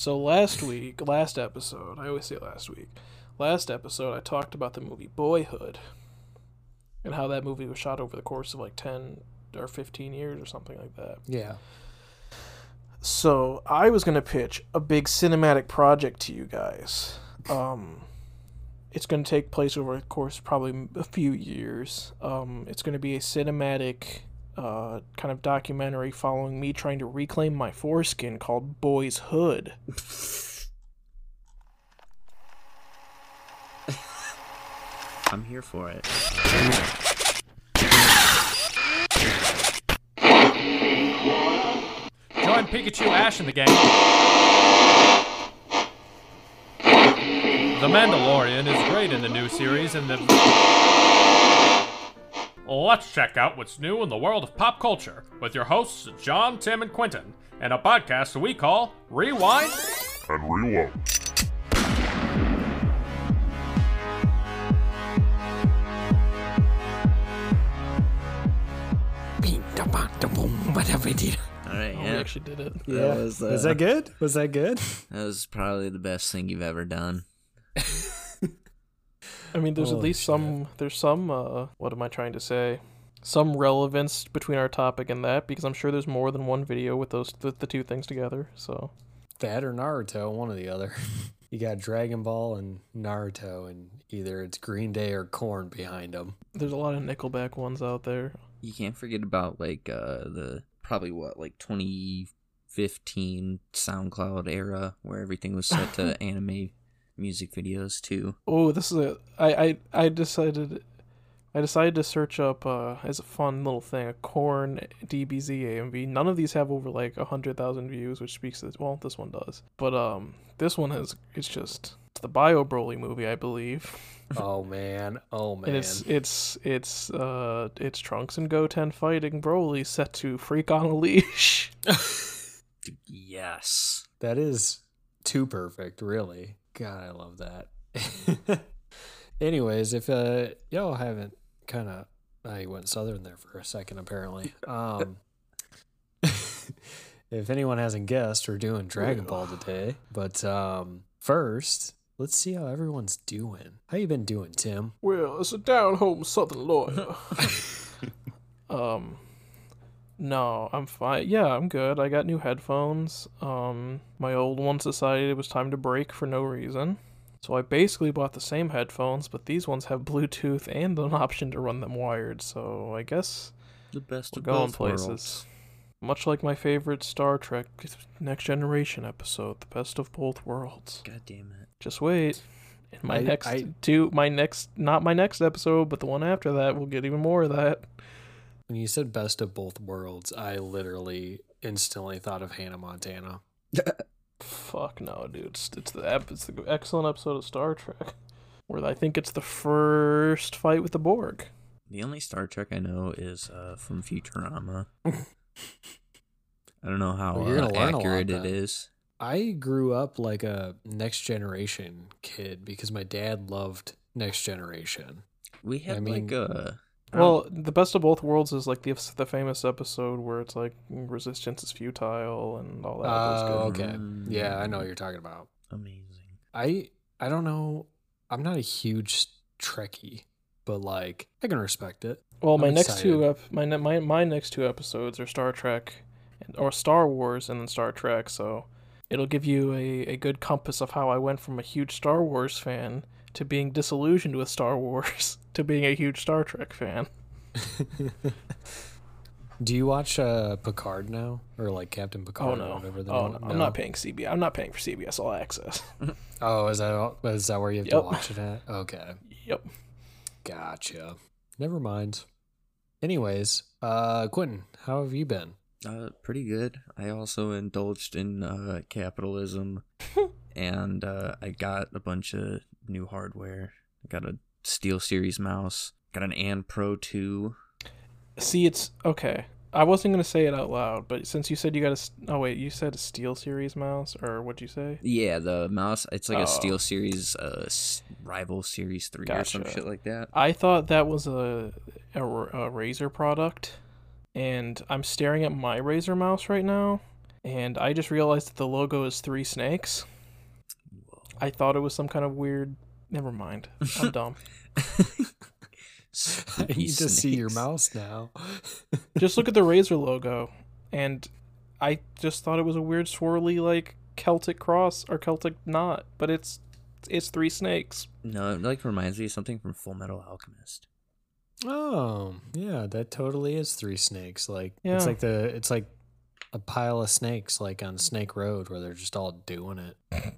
So last week, last episode, I always say last week. Last episode, I talked about the movie Boyhood and how that movie was shot over the course of like 10 or 15 years or something like that. Yeah. So I was gonna pitch a big cinematic project to you guys. Um, it's gonna take place over the course of probably a few years. Um, it's gonna be a cinematic, uh, kind of documentary following me trying to reclaim my foreskin called Boy's Hood. I'm here for it. Join Pikachu, Ash, and the gang. The Mandalorian is great in the new series, and the. Let's check out what's new in the world of pop culture with your hosts, John, Tim, and Quinten, and a podcast we call Rewind. and reload. All right, Oh, we yeah. actually did it. Yeah. was, Was uh, that good? Was that good? That was probably the best thing you've ever done. I mean, there's at Holy least some. There's some. Uh, what am I trying to say? Some relevance between our topic and that, because I'm sure there's more than one video with those the, the two things together. So That or Naruto, one or the other. You got Dragon Ball and Naruto, and either it's Green Day or Korn behind them. there's a lot of Nickelback ones out there. You can't forget about like uh the probably what like 2015 SoundCloud era where everything was set to anime music videos too. Oh, this is a. I I I decided. I decided to search up uh, as a fun little thing a Korn DBZ AMV. None of these have over like a hundred thousand views, which speaks to well, this one does. But um, this one has it's just it's the Bio Broly movie, I believe. Oh man, oh man. And it's it's it's uh it's Trunks and Goten fighting Broly set to freak on a leash. Yes. That is too perfect, really. God, I love that. Anyways, if uh y'all haven't kind of I went southern there for a second apparently. Um if anyone hasn't guessed, we're doing Dragon Ball today. But um first, let's see how everyone's doing. How you been doing, Tim? well, it's a down home southern lawyer. um no, I'm fine. Yeah, I'm good. I got new headphones. Um my old ones decided it was time to break for no reason. So I basically bought the same headphones, but these ones have Bluetooth and an option to run them wired. So I guess The best We're of going both places. worlds. Much like my favorite Star Trek Next Generation episode, The Best of Both Worlds. God damn it. Just wait. In my I- next I- two my next not my next episode, but the one after that, we'll get even more of that. When you said best of both worlds, I literally instantly thought of Hannah Montana. Fuck no, dude. It's, it's the ep- it's the excellent episode of Star Trek. Where I think it's the first fight with the Borg. The only Star Trek I know is uh, from Futurama. I don't know how Well, uh, gonna learn a lot accurate it is. I grew up like a next generation kid because my dad loved next generation. We had mean- like a Um, well, the best of both worlds is like the the famous episode where it's like resistance is futile and all that. was Oh, good. okay. Yeah, I know what you're talking about. amazing. I I don't know. I'm not a huge Trekkie, but like I can respect it. Well, my I'm next two excited. ep- my ne- my my next two episodes are Star Trek, and, or Star Wars, and then Star Trek. So it'll give you a, a good compass of how I went from a huge Star Wars fan to being disillusioned with Star Wars to being a huge Star Trek fan. Do you watch uh, Picard now, or like Captain Picard? Oh or no! whatever the Oh name- no! I'm not paying CBS. I'm not paying for CBS All Access. Oh, is that all- is that where you have Yep. to watch it at? Okay, yep. gotcha. Never mind. Anyways, uh, Quinten, how have you been? Uh, pretty good. I also indulged in uh, capitalism, and uh, I got a bunch of new hardware. I got a Steel Series mouse. Got an An Pro 2. See, it's okay. I wasn't gonna say it out loud, but since you said you got a oh wait, you said a Steel Series mouse or what'd you say? Yeah, the mouse. It's like Oh. a Steel Series, uh, Rival Series 3 or some shit like that. I thought that was a, a a Razer product, and I'm staring at my Razer mouse right now, and I just realized that the logo is three snakes. Whoa. I thought it was some kind of weird. Never mind. I'm dumb. I need to see your mouse now. just look at the Razer logo, and I just thought it was a weird swirly like Celtic cross or Celtic knot, but it's it's three snakes. No, it like reminds me of something from Full Metal Alchemist. Oh, yeah, that totally is three snakes. Like Yeah. it's like the it's like a pile of snakes like on Snake Road where they're just all doing it.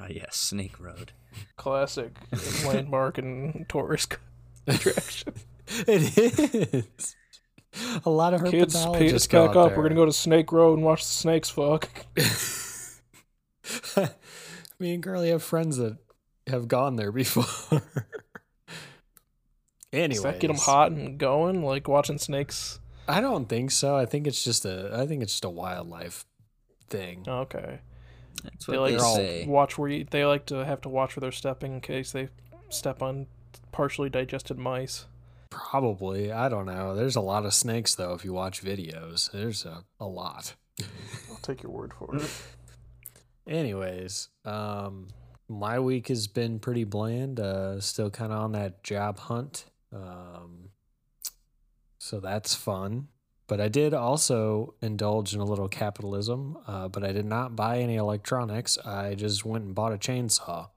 Ah, yes, Snake Road. Classic landmark and tourist attraction. it is. A lot of Kids, herpetologists kids, pack out up. We're gonna go to Snake Road and watch the snakes fuck. Me and Carly have friends that have gone there before. Anyway, Does that get them hot and going? Like watching snakes? I don't think so. I think it's just a. I think it's just a wildlife thing. Okay. That's They what like they all say. watch where you. They like to have to watch where they're stepping in case they step on partially digested mice. Probably. I don't know. There's a lot of snakes though. If you watch videos, there's a, a lot. I'll take your word for it. Anyways, um, my week has been pretty bland. Uh, still kind of on that job hunt. Um, so that's fun. But I did also indulge in a little capitalism. Uh, but I did not buy any electronics. I just went and bought a chainsaw.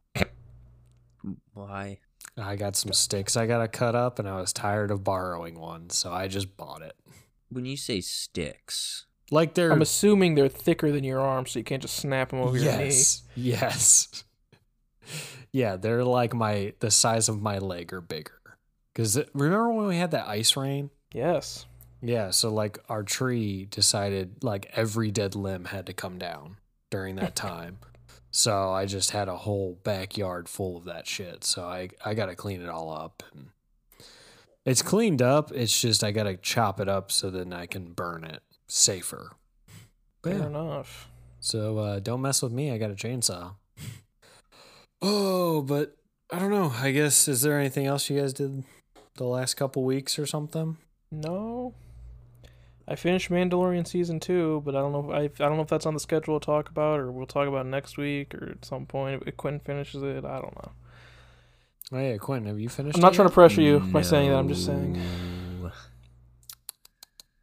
Why? I got some sticks I got to cut up, and I was tired of borrowing one, so I just bought it. When you say sticks, Like they're I'm assuming they're thicker than your arm, so you can't just snap them over your knee. yes, yes, yeah, they're like my the size of my leg or bigger. Because remember when we had that ice rain? Yes. Yeah, so like our tree decided like every dead limb had to come down during that time. so I just had a whole backyard full of that shit. So I I got to clean it all up and it's cleaned up. It's just I got to chop it up so then I can burn it safer. But Fair yeah. enough. So uh, don't mess with me. I got a chainsaw. Oh, but I don't know. I guess is there anything else you guys did the last couple weeks or something? No. I finished Mandalorian season two, but I don't know. If I I don't know if that's on the schedule to talk about, or we'll talk about next week, or at some point if Quinten finishes it. I don't know. Oh yeah, Quinten, have you finished? I'm not it trying to pressure you by saying that. I'm just saying.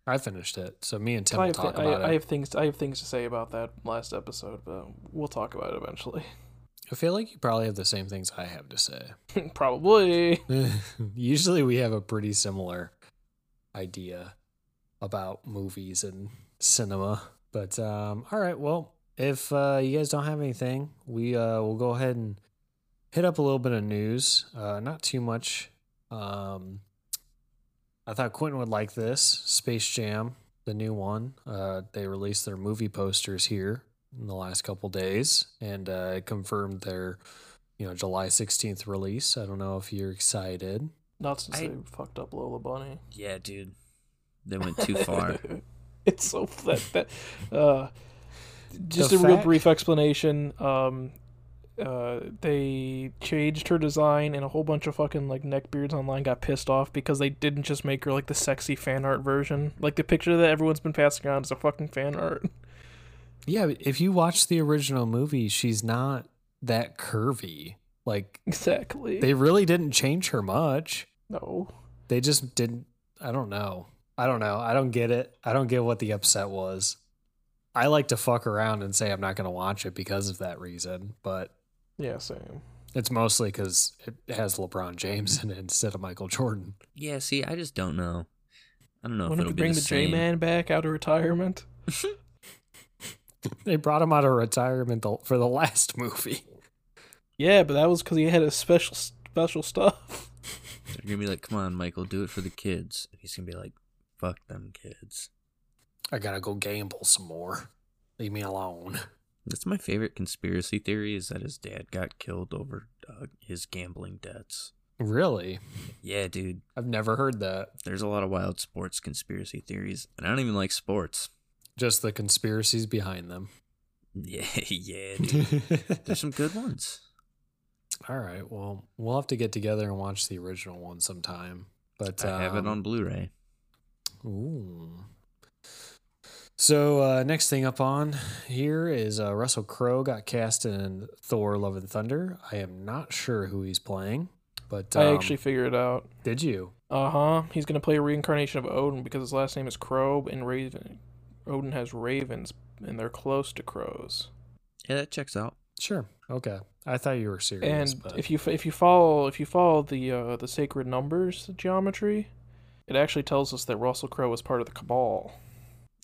I finished it, so me and Tim I will talk about I, I have things. I have things to say about that last episode, but we'll talk about it eventually. I feel like you probably have the same things I have to say. Probably. Usually, we have a pretty similar idea about movies and cinema. But um, all right, well, if uh, you guys don't have anything, we uh, will go ahead and hit up a little bit of news. Uh, not too much. Um, I thought Quinten would like this Space Jam, the new one. Uh, they released their movie posters here in the last couple days, and uh, confirmed their, you know, July sixteenth release. I don't know if you're excited. Not since I- they fucked up Lola Bunny. Yeah, dude. They went too far. it's so that that uh just The a real brief explanation um uh they changed her design and a whole bunch of fucking like neckbeards online got pissed off because they didn't just make her like the sexy fan art version like the picture that everyone's been passing around is a fucking fan art Yeah, if you watch the original movie, she's not that curvy. Like exactly they really didn't change her much. no They just didn't I don't know. I don't know. I don't get it. I don't get what the upset was. I like to fuck around and say I'm not going to watch it because of that reason, but yeah same it's mostly cuz it has LeBron James in it instead of Michael Jordan. yeah, see, I just don't know. I don't know when if did it'll we bring be the the j man back out of retirement They brought him out of retirement for the last movie. yeah but that was because he had a special special stuff They're gonna be like, "Come on, Michael, do it for the kids." And he's gonna be like, "Fuck them kids." I got to go gamble some more. Leave me alone. That's my favorite conspiracy theory: is that his dad got killed over uh, his gambling debts. Really? Yeah, dude. I've never heard that. There's a lot of wild sports conspiracy theories, and I don't even like sports. Just the conspiracies behind them. Yeah, yeah. Dude. There's some good ones. All right. Well, we'll have to get together and watch the original one sometime. But I have it um, on Blu-ray. Ooh. So uh, next thing up on here is uh, Russell Crowe got cast in Thor: Love and Thunder. I am not sure who he's playing, but I um, actually figured it out. did you? Uh huh. He's gonna play a reincarnation of Odin because his last name is Crow, and Raven. Odin has ravens, and they're close to crows. Yeah, that checks out. Sure. Okay. I thought you were serious. And but if you if you follow if you follow the uh, the sacred numbers geometry, it actually tells us that Russell Crowe was part of the Cabal.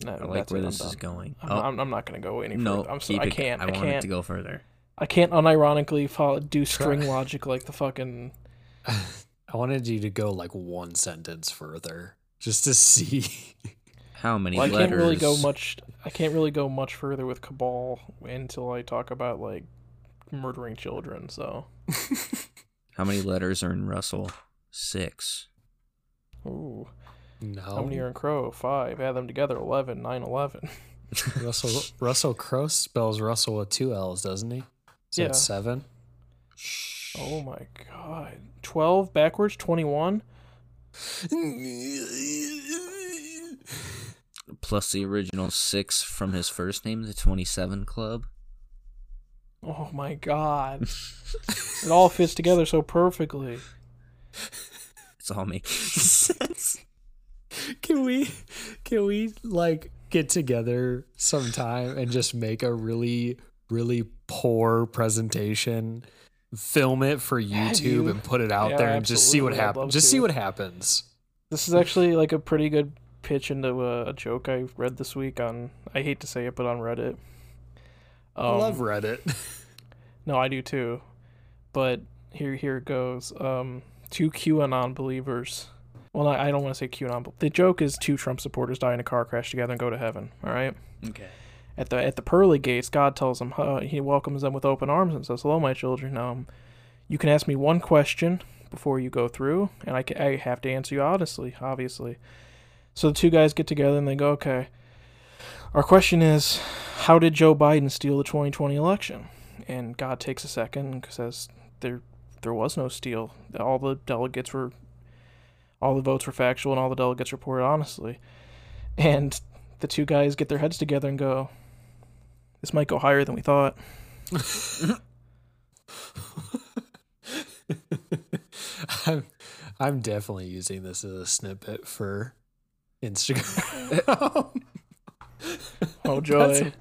No, I like that's where it, I'm this is done. going. I'm, oh, I'm, I'm not gonna go any no, further. I'm so, keep I it. can't. I, I, want it can't. to go further. I can't unironically follow, do string logic like the fucking. I wanted you to go like one sentence further just to see. How many Well, I letters? can't really go much. I can't really go much further with Cabal until I talk about like murdering children. So, How many letters are in Russell? Six. Ooh, no. how many are in Crow? Five. Add them together, eleven. Nine, eleven. Russell Russell Crowe spells Russell with two L's, doesn't he? So Yeah. it's seven. Oh my god. Twelve backwards. Twenty-one. Plus the original six from his first name, the twenty-seven club. Oh my god. it all fits together so perfectly. It's all making sense. Can we can we like get together sometime and just make a really really poor presentation, film it for YouTube dude. and put it out Yeah, there and just see what happens. love Just see what happens. This is actually like a pretty good pitch into a, a joke I read this week on. I hate to say it, but on Reddit. I love Reddit. No, I do too. But here, here it goes. Um, two QAnon believers. Well, I I don't want to say QAnon. But the joke is two Trump supporters die in a car crash together and go to heaven. All right. Okay. At the at the pearly gates, God tells them uh, he welcomes them with open arms and says, "Hello, my children. Um, you can ask me one question before you go through, and I, ca- I have to answer you honestly, obviously." So the two guys get together and they go, "Okay, our question is, how did Joe Biden steal the 2020 election?" And God takes a second and says, "There, there was no steal. All the delegates were, all the votes were factual, and all the delegates reported honestly." And the two guys get their heads together and go, "This might go higher than we thought." I'm I'm definitely using this as a snippet for Instagram. Oh joy!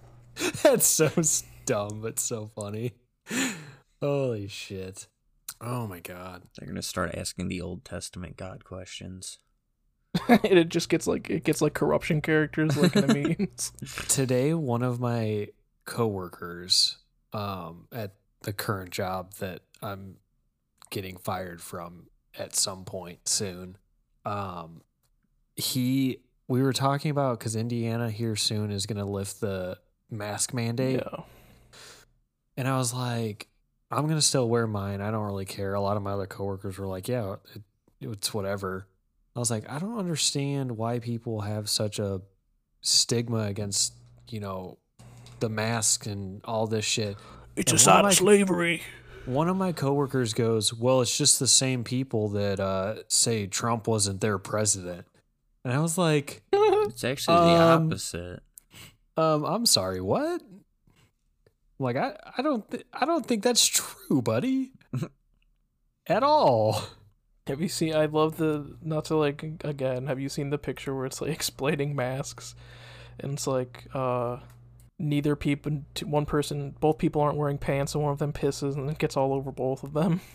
That's, that's so dumb, but so funny. Holy shit. Oh my god. They're gonna start asking the Old Testament God questions. and it just gets like it gets like corruption characters like in the memes. Today one of my coworkers um at the current job that I'm getting fired from at some point soon. Um he we were talking about cuz Indiana here soon is going to lift the mask mandate yeah. And I was like, I'm gonna still wear mine. I don't really care. A lot of my other coworkers were like, yeah, it, it's whatever. I was like, I don't understand why people have such a stigma against, you know, the mask and all this shit. It's And a sign of slavery. One of my coworkers goes, Well, it's just the same people that uh, say Trump wasn't their president. And I was like, It's actually the Um, opposite. um, I'm sorry, what? Like I, I don't th- I don't think that's true, buddy. At all. Have you seen? I love the not to like again. Have you seen the picture where it's like explaining masks, and it's like uh, neither people, one person, both people aren't wearing pants, and one of them pisses, and it gets all over both of them.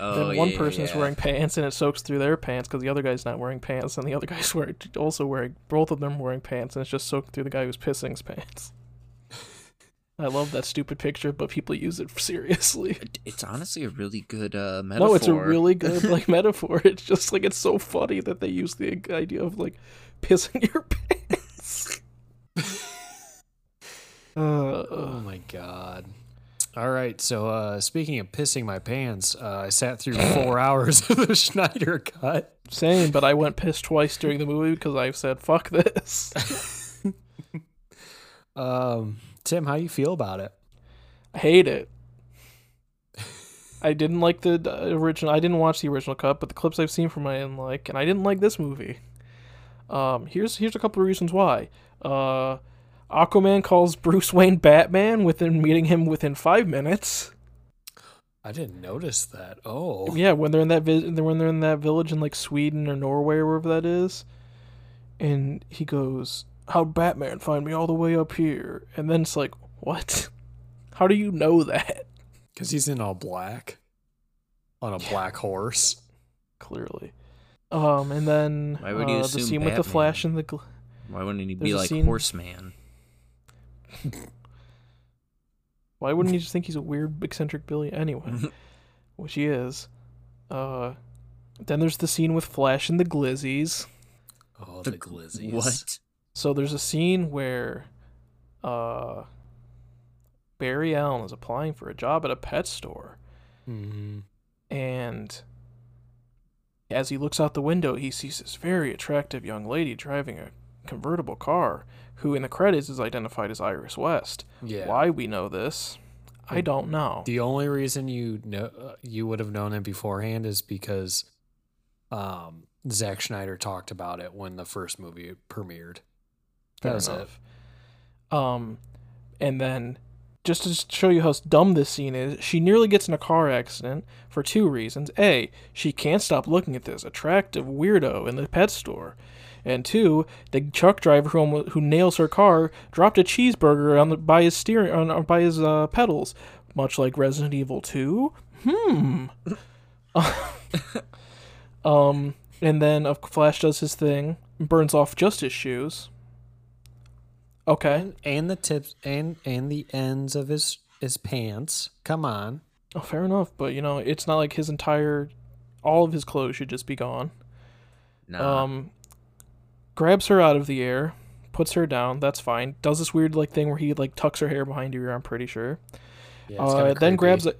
Oh, then one yeah, person is wearing pants, and it soaks through their pants because the other guy's not wearing pants, and the other guy's wearing also wearing both of them wearing pants, and it's just soaked through the guy who's pissing's pants. I love that stupid picture, but people use it seriously. It's honestly a really good uh, metaphor. No, it's a really good like metaphor. It's just like it's so funny that they use the idea of like pissing your pants. Oh uh, my god. All right, so uh, speaking of pissing my pants, uh, I sat through four hours of the Snyder cut. same, but I went pissed twice during the movie because I said fuck this. Um, Tim, how you feel about it? I hate it. I didn't like the original. I didn't watch the original cut, but the clips I've seen from it, I didn't like, and I didn't like this movie. Um, here's here's a couple of reasons why. Uh, Aquaman calls Bruce Wayne Batman within meeting him within five minutes. I didn't notice that. Oh, Yeah, when they're in that vi- when they're in that village in like Sweden or Norway or wherever that is, and he goes, "How'd Batman find me all the way up here?" And then it's like, "What? How do you know that?" because he's in all black on a black horse. Clearly. Um, and then Why would you uh, the assume scene with the Batman? Flash and the. Gl- Why wouldn't he be like scene- Horseman? Why wouldn't you just think he's a weird eccentric Billy anyway? Which he is. Uh, then there's the scene with Flash and the Glizzies. Oh, the, glizzies. What? So there's a scene where uh Barry Allen is applying for a job at a pet store hmm and as he looks out the window he sees this very attractive young lady driving a convertible car who in the credits is identified as Iris West. Yeah. Why we know this, I don't know. The only reason you know uh, you would have known it beforehand is because um, Zack Snyder talked about it when the first movie premiered. That Fair was it. Um, and then just to show you how dumb this scene is, she nearly gets in a car accident for two reasons. A, she can't stop looking at this attractive weirdo in the pet store. And two, the truck driver who, who nails her car dropped a cheeseburger on the, by his steering on, by his uh, pedals, much like Resident Evil 2. Hmm. um, and then Flash does his thing, burns off just his shoes. Okay. And, the tips and and the ends of his his pants. Come on. Oh, fair enough, but you know, it's not like his entire, all of his clothes should just be gone. Nah. Um, grabs her out of the air, puts her down. That's fine. Does this weird like thing where he like tucks her hair behind her ear. I'm pretty sure. Yeah, Uh, then grabs a,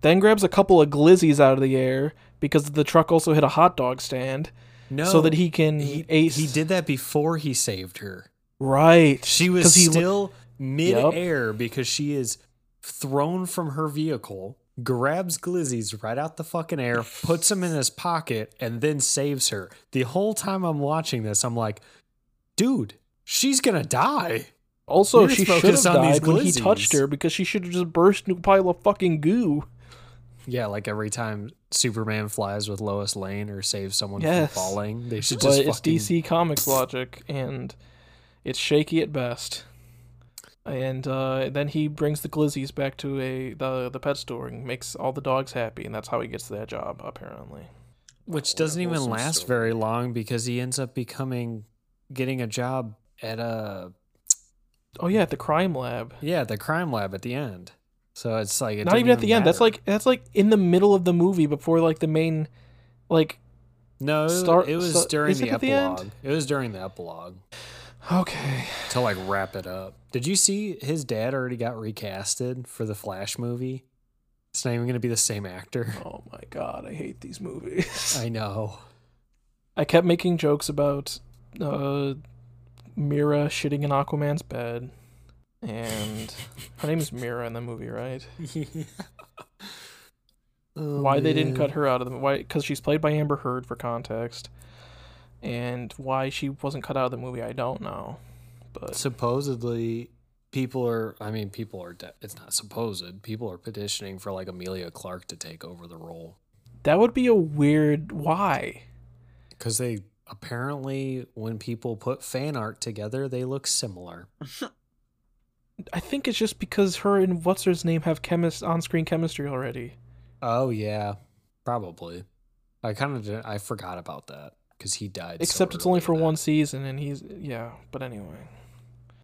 then grabs a couple of glizzies out of the air because the truck also hit a hot dog stand, no, so that he can he, ace. he did that before he saved her. Right. She was he lo- still mid-air because she is thrown from her vehicle, grabs Glizzy's right out the fucking air, puts him in his pocket, and then saves her. The whole time I'm watching this, I'm like, dude, she's gonna die. Also, she should have died when he touched her because she should have just burst into a pile of fucking goo. Yeah, like every time Superman flies with Lois Lane or saves someone Yes. from falling, they should But just it's DC Comics logic, and it's shaky at best. And uh, then he brings the glizzies back to a the the pet store and makes all the dogs happy, and that's how he gets that job apparently. which What doesn't even last story. very long because he ends up becoming getting a job at a Oh yeah, at the crime lab. yeah the crime lab at the end. So it's like it Not didn't even at the end. That's like that's like in the middle of the movie before like the main, like no, it- start- it was so- during the it at the epilogue. it was during the epilogue okay. to like wrap it up. Did you see his dad already got recasted for the Flash movie? It's not even going to be the same actor. Oh my god, I hate these movies. I know. I kept making jokes about uh, Mera shitting in Aquaman's bed, and her name is Mera in the movie, right? Oh, why they didn't cut her out of the why because she's played by Amber Heard for context, and why she wasn't cut out of the movie I don't know, but supposedly people are i mean people are de- it's not supposed people are petitioning for like Emilia Clarke to take over the role. That would be a weird why. because they apparently when people put fan art together they look similar. I think it's just because her and what's her name have chemist on-screen chemistry already. oh yeah. Probably. I kind of I forgot about that because he died so Except it's only for that. one season, and he's yeah. But anyway,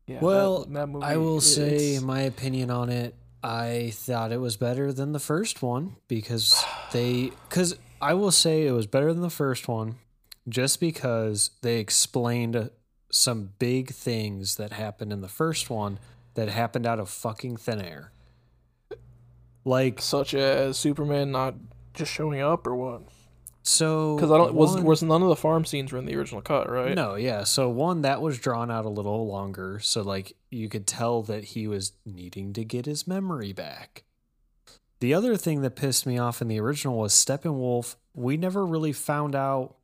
yeah. Well, that, movie, i will it- say my opinion on it i thought it was better than the first one because they because i will say it was better than the first one just because they explained uh, some big things that happened in the first one that happened out of fucking thin air like such as Superman not just showing up or what? So Because I don't was one- was none of the farm scenes were in the original cut, right? No, yeah. So one that was drawn out a little longer, so like you could tell that he was needing to get his memory back. The other thing that pissed me off in the original was Steppenwolf. We never really found out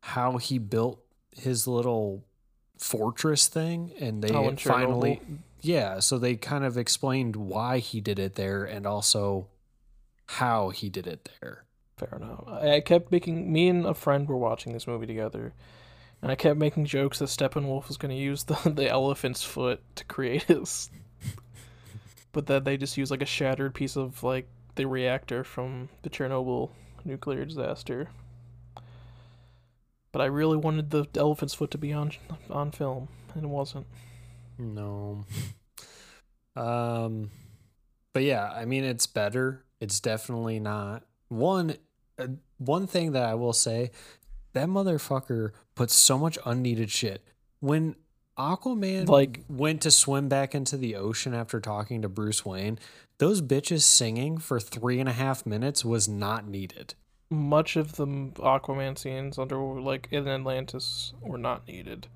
how he built his little fortress thing, and they Oh, finally, yeah. So they kind of explained why he did it there, and also how he did it there. Fair enough. I kept making me and a friend were watching this movie together, and I kept making jokes that Steppenwolf was going to use the the elephant's foot to create his, but that they just use like a shattered piece of like the reactor from the Chernobyl nuclear disaster. But I really wanted the elephant's foot to be on on film, and it wasn't. No. Um, but yeah, I mean, it's better. It's definitely not one. Uh, one thing that I will say, that motherfucker put so much unneeded shit when Aquaman Like- went to swim back into the ocean after talking to Bruce Wayne. Those bitches singing for three and a half minutes was not needed. much of the Aquaman scenes under like in Atlantis were not needed.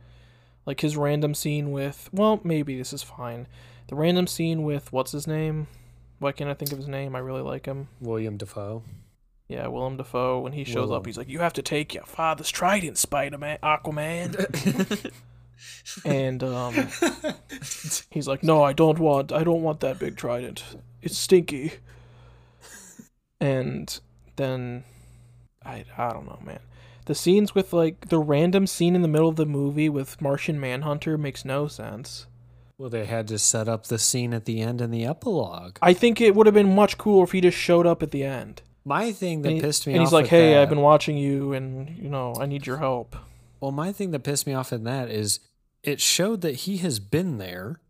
Like his random scene with well, maybe this is fine. The random scene with what's his name? Why can't I think of his name? I really like him. William Defoe. Yeah, Willem Dafoe. When he shows Willem. up, he's like, "You have to take your father's trident, Spider Man, Aquaman." and um, he's like, "No, I don't want. I don't want that big trident. It's stinky." And then, I I don't know, man. The scenes with like the random scene in the middle of the movie with Martian Manhunter makes no sense. Well, they had to set up the scene at the end in the epilogue. I think it would have been much cooler if he just showed up at the end. My thing that he- pissed me and off. And he's like, "Hey, that- I've been watching you, and you know, I need your help." Well, my thing that pissed me off in that is it showed that he has been there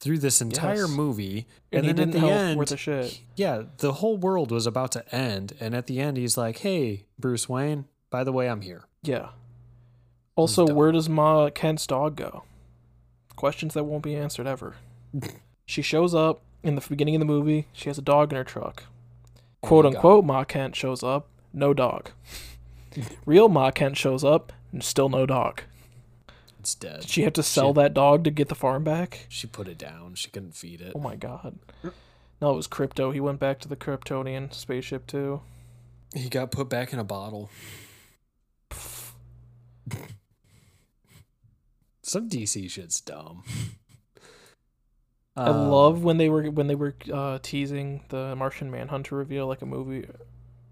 through this entire Yes. movie, And and, he then at the end, worth a shit. yeah, the whole world was about to end, and at the end, he's like, "Hey, Bruce Wayne, by the way, I'm here." Yeah. Also, where does Ma Kent's dog go? Questions that won't be answered ever. she shows up in the beginning of the movie. She has a dog in her truck. Quote unquote, Ma Kent shows up, no dog. Real Ma Kent shows up, and still no dog. It's dead. Did she have to sell She- that dog to get the farm back? She put it down. She couldn't feed it. Oh my god. No, it was Krypto. He went back to the Kryptonian spaceship too. He got put back in a bottle. Some DC shit's dumb. I Um, love when they were when they were uh, teasing the Martian Manhunter reveal like a movie,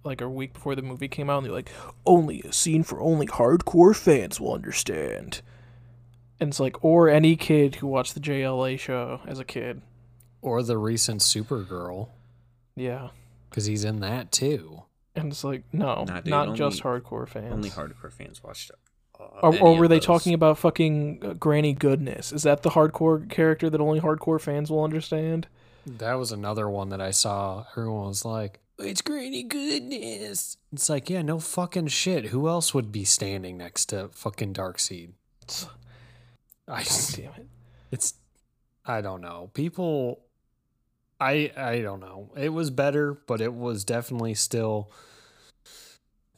like a week before the movie came out, and they're like, "Only a scene for only hardcore fans will understand." And it's like, or any kid who watched the JLA show as a kid, or the recent Supergirl yeah. because he's in that too. And it's like, no, Nah, dude, not just hardcore fans. Only hardcore fans watched it. Or, or were they those. talking about fucking uh, Granny Goodness? Is that the hardcore character that only hardcore fans will understand? That was another one that I saw. Everyone was like, "It's Granny Goodness." It's like, yeah, no fucking shit. Who else would be standing next to fucking Darkseid? I just, Damn it. it's, I don't know. People, I I don't know. It was better, but it was definitely still.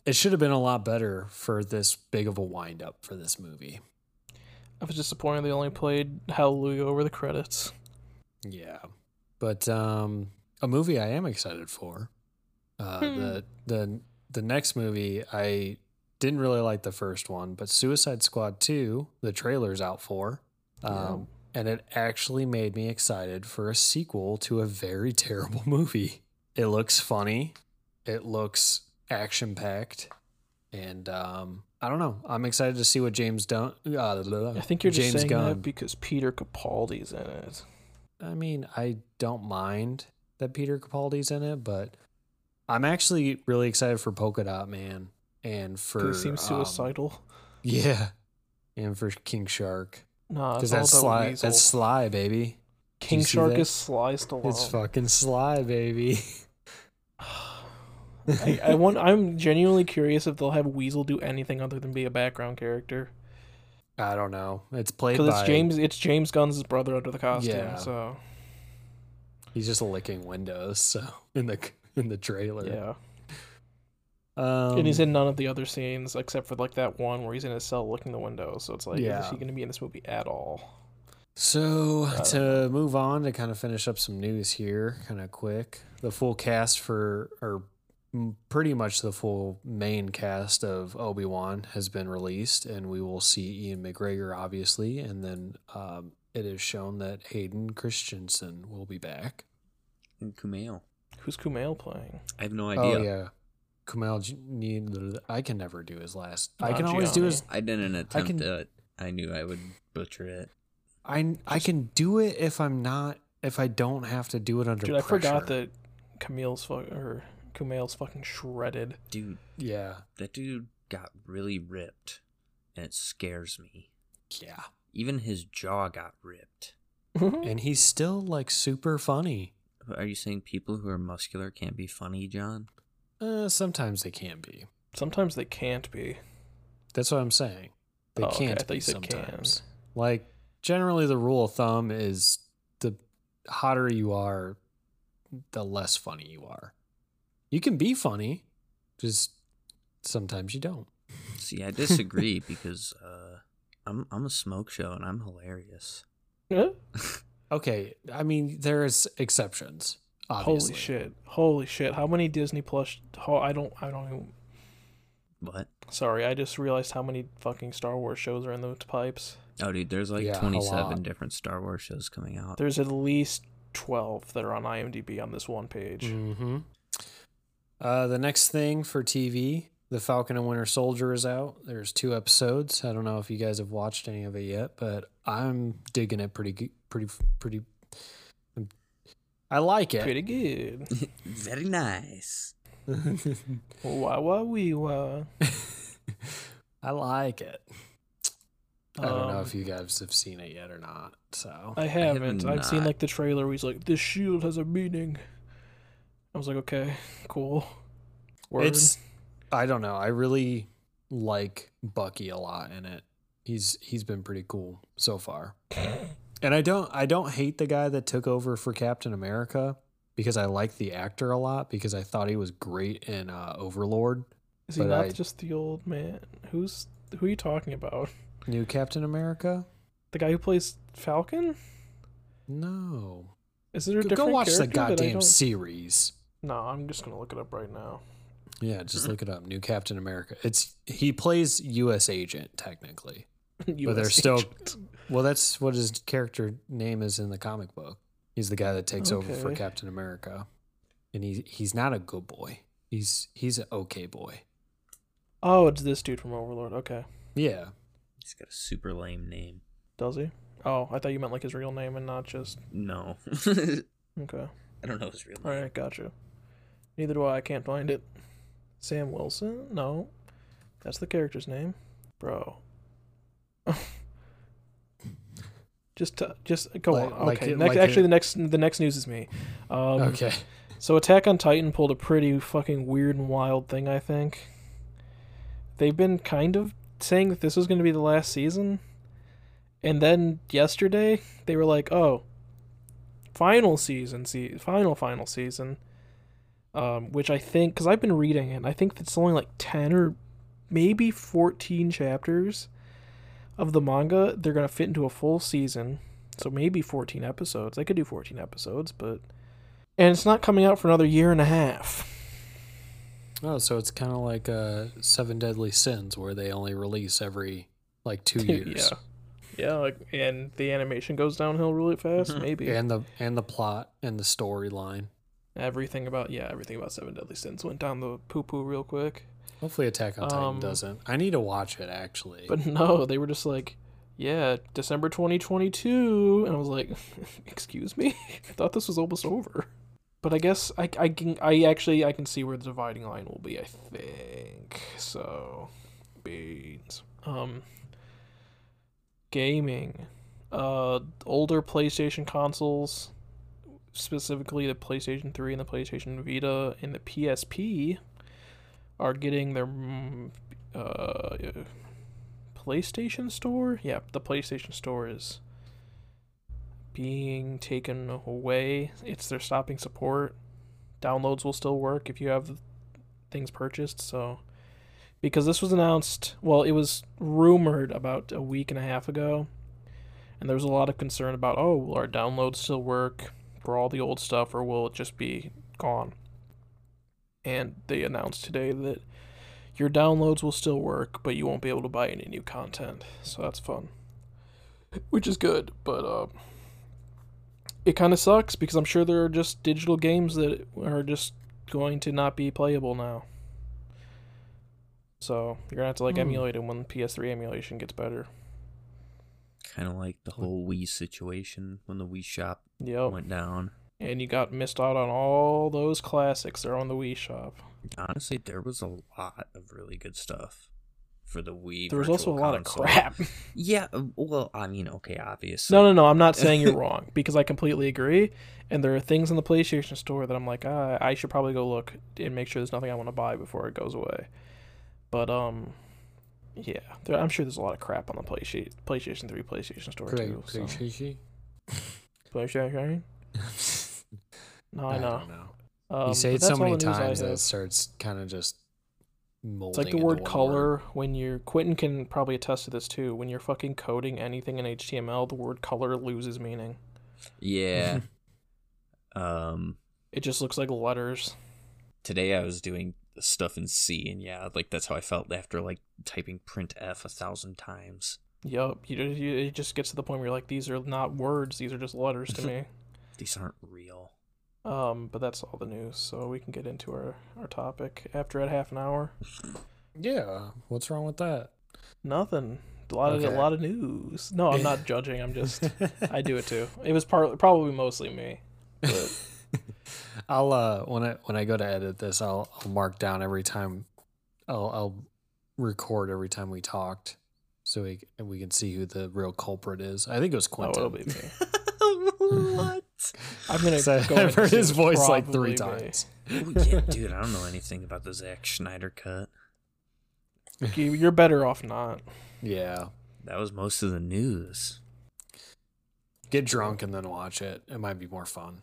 It should have been a lot better for this big of a wind up for this movie. I was disappointed they only played Hallelujah over the credits. Yeah, but um, a movie I am excited for. Uh, Hmm. the the the next movie I didn't really like the first one, but Suicide Squad two, the trailer's out for, um, and it actually made me excited for a sequel to a very terrible movie. It looks funny, it looks action packed, and um, I don't know. I'm excited to see what James Gunn. Uh, I think you're just James saying Gunn. that because Peter Capaldi's in it. I mean, I don't mind that Peter Capaldi's in it, but I'm actually really excited for Polka Dot Man and for he seems um, suicidal. yeah, and for King Shark nah, because that's Sly. Weasel. That's Sly, baby. King Shark is Sly Stallone. It's fucking Sly, baby. I, I want. I'm genuinely curious if they'll have Weasel do anything other than be a background character. I don't know. It's played Because by it's James. It's James Gunn's brother under the costume. Yeah. So He's just licking windows. So in the in the trailer, yeah, Um, and he's in none of the other scenes except for like that one where he's in his cell looking the window. So it's like, is he going to be in this movie at all? So don't to move on to kind of finish up some news here, kind of quick. The full cast for or pretty much the full main cast of Obi Wan has been released, and we will see Ewan McGregor obviously, and then um, it is shown that Hayden Christensen will be back. And Kumail. Who's Kumail playing? I have no idea. Oh yeah, Kumail. Need- I can never do his last. I can always do his. I didn't attempt can- it. I knew I would butcher it. I I can do it if I'm not if I don't have to do it under Dude, I forgot that Kumail's fuck or Kumail's fucking shredded. Dude, Yeah, that dude got really ripped. And it scares me. yeah, Even his jaw got ripped. and he's still like super funny. Are you saying people who are muscular can't be funny, John? Uh, sometimes they can be. Sometimes they can't be. That's what I'm saying. They Oh, okay, can't I thought be you said can. sometimes. Like generally, the rule of thumb is the hotter you are, the less funny you are. You can be funny, just sometimes you don't. See, I disagree because uh, I'm I'm a smoke show and I'm hilarious. Huh? Okay, I mean there's exceptions. Obviously. Holy shit! Holy shit! How many Disney Plus? Ho- I don't. I don't even. What? Sorry, I just realized how many fucking Star Wars shows are in those pipes. Oh, dude, there's like Yeah, 27 different Star Wars shows coming out. There's at least twelve that are on IMDb on this one page. Mm-hmm. Uh, the next thing for TV, The Falcon and Winter Soldier is out. There's two episodes. I don't know if you guys have watched any of it yet, but I'm digging it pretty, pretty, pretty. I like it. Pretty good. Very nice. Wah wah wee wah. I like it. I don't know Um, if you guys have seen it yet or not. So I have haven't. I've seen like the trailer where he's like, "This shield has a meaning." I was like, "Okay, cool." Word. it's. I don't know. I really like Bucky a lot in it. He's he's been pretty cool so far. And I don't I don't hate the guy that took over for Captain America because I like the actor a lot because I thought he was great in uh, Overlord. Is he not I- just the old man? Who's who are you talking about? New Captain America? The guy who plays Falcon? No. Is there a Go, different go watch the character that I goddamn series. No, I'm just gonna look it up right now. Yeah, just look it up. New Captain America. It's he plays U.S. agent technically. But they're still agent. well. That's what his character name is in the comic book. He's the guy that takes over for Captain America, and he he's not a good boy. He's he's an okay boy. Oh, it's this dude from Overlord. Okay, Yeah, He's got a super lame name. does he? Oh, I thought you meant like his real name and not just. No. Okay, I don't know his real name. All right, gotcha. Neither do I. I can't find it. Sam Wilson? No, that's the character's name, bro. just, just go Like- on. like Okay, it- next, like actually, it- the next, the next news is me. Um, okay. So Attack on Titan pulled a pretty fucking weird and wild thing, I think. They've been kind of saying that this was going to be the last season. And then yesterday, they were like, "Oh, final season, see, final final season." Um, which I think cuz I've been reading it, and I think it's only like 10 or maybe 14 chapters of the manga. They're going to fit into a full season. So maybe 14 episodes. They could do 14 episodes, but and it's not coming out for another year and a half. Oh, so it's kind of like uh, Seven Deadly Sins, where they only release every like two years. yeah, yeah, like and the animation goes downhill really fast. Mhm. Maybe and the and the plot and the storyline. Everything about yeah, everything about Seven Deadly Sins went down the poo poo real quick. Hopefully, Attack on Titan Um, doesn't. I need to watch it actually. But no, they were just like, yeah, December 2022, and I was like, excuse me, I thought this was almost over. But I guess I, I can I actually I can see where the dividing line will be. I think so. Beans. Um. Gaming, uh, older PlayStation consoles, specifically the PlayStation 3 and the PlayStation Vita and the PSP, are getting their mm, uh PlayStation Store? Yeah, the PlayStation Store is being taken away. It's they're stopping support. Downloads will still work if you have things purchased, so because this was announced, well, it was rumored about a week and a half ago, and there was a lot of concern about, oh, will our downloads still work for all the old stuff, or will it just be gone? and they announced today that your downloads will still work, but you won't be able to buy any new content. So that's fun, which is good. But uh, it kind of sucks because I'm sure there are just digital games that are just going to not be playable now. So you're gonna have to like Hmm. emulate it when PS3 emulation gets better. Kind of like the whole Wii situation when the Wii shop Yep. went down. And you got missed out on all those classics that are on the Wii shop. Honestly, there was a lot of really good stuff for the Wii. There was also a Virtual lot of crap. Yeah, well, I mean, okay, obviously. no, no, no. I'm not saying you're wrong because I completely agree. And there are things in the PlayStation Store that I'm like, ah, I should probably go look and make sure there's nothing I want to buy before it goes away. But um, yeah, there, I'm sure there's a lot of crap on the PlayStation PlayStation 3 PlayStation Store Play- too. So. PlayStation? PlayStation. No, I know. don't know. Um, you say it so many the news I times that it starts kind of just molding. It's like the word one color when you're Quinten can probably attest to this too. When you're fucking coding anything in HTML, the word color loses meaning. Yeah. um, It just looks like letters. today I was doing stuff in C, and yeah, like that's how I felt after like typing print F a thousand times. Yup. You, you it just gets to the point where you're like, these are not words, these are just letters to me. These aren't real. Um, but that's all the news, so we can get into our, our topic after at half an hour. Yeah, what's wrong with that? Nothing. A lot of a lot of news. No, I'm not judging. I'm just I do it too. It was part probably mostly me. But I'll uh when I when I go to edit this, I'll I'll mark down every time. I'll I'll record every time we talked, so we we can see who the real culprit is. I think it was oh, Quinten. it'll be me. what? I'm gonna. So go I've heard his voice like three me. times. Oh, yeah, dude, I don't know anything about the Zack Snyder cut. You- You're better off not. Yeah, That was most of the news. get drunk and then watch it. It might be more fun.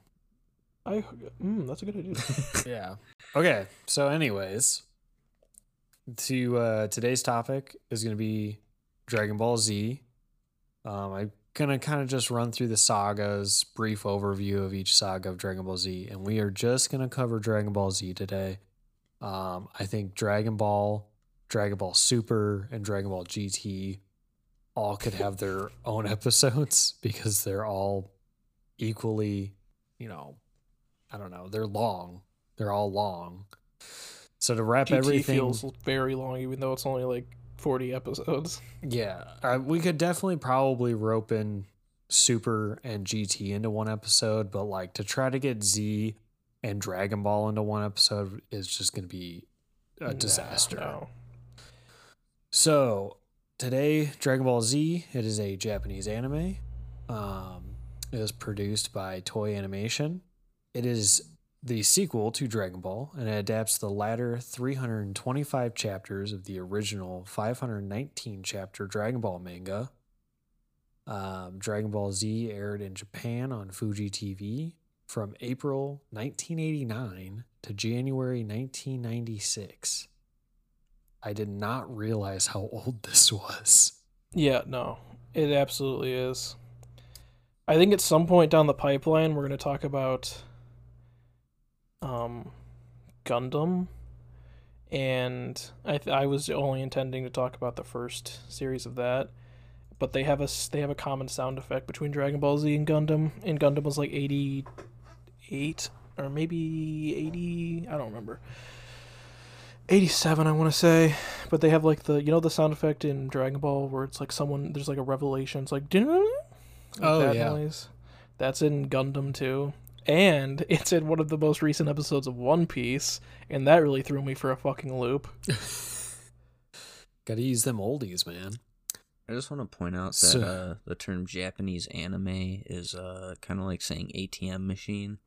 I. Mm, that's a good idea. yeah. Okay. So, anyways, to uh, today's topic is going to be Dragon Ball Z. Um, I'm gonna kind of just run through the sagas, brief overview of each saga of Dragon Ball Z, and we are just gonna cover Dragon Ball Z today. Um, I think Dragon Ball, Dragon Ball Super, and Dragon Ball GT all could have their own episodes because they're all equally, you know, I don't know, they're long. They're all long. So to wrap GT everything, feels very long, even though it's only like 40 episodes. yeah, uh, we could definitely probably rope in Super and GT into one episode, but like to try to get Z and Dragon Ball into one episode is just going to be a disaster. no. So today, Dragon Ball Z, it is a Japanese anime. Um, it was produced by Toei Animation. It is the sequel to Dragon Ball, and it adapts the latter 325 chapters of the original 519 chapter Dragon Ball manga. Um, Dragon Ball Z aired in Japan on Fuji TV from April 1989 to January 1996. I did not realize how old this was. Yeah, no, it absolutely is. I think at some point down the pipeline, we're going to talk about um, Gundam, and I th- I was only intending to talk about the first series of that, but they have a they have a common sound effect between Dragon Ball Z and Gundam, and Gundam was like eighty eight or maybe eighty, I don't remember. 87 I want to say but they have like the you know the sound effect in Dragon Ball where it's like someone there's like a revelation it's like, like Oh, that yeah. noise. That's in Gundam too. And it's in one of the most recent episodes of One Piece, and that really threw me for a fucking loop. Got to use them oldies, man. I just want to point out that So- uh, the term Japanese anime is uh, kind of like saying ATM machine.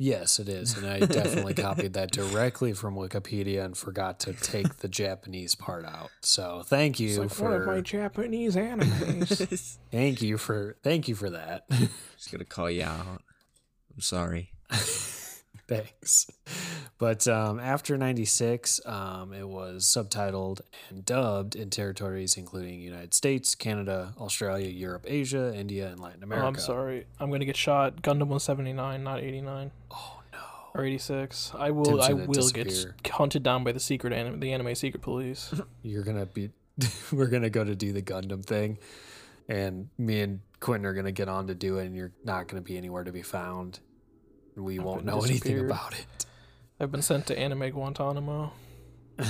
Yes, it is. And I definitely copied that directly from Wikipedia and forgot to take the Japanese part out. So thank It's you like one of my Japanese animes. Thank you for thank you for that. Just gonna call you out. I'm sorry. Thanks. But um, after 96, um, it was subtitled and dubbed in territories including United States, Canada, Australia, Europe, Asia, India, and Latin oh, America. I'm sorry. I'm gonna get shot. Gundam was 79, not 89. Oh no. or 86. I will I Tempted to will get hunted down by the secret anime, the anime secret police. You're gonna be. we're gonna go to do the Gundam thing, and me and Quinten are gonna get on to do it, and you're not gonna be anywhere to be found. We I'm won't know anything about it. I've been sent to anime Guantanamo.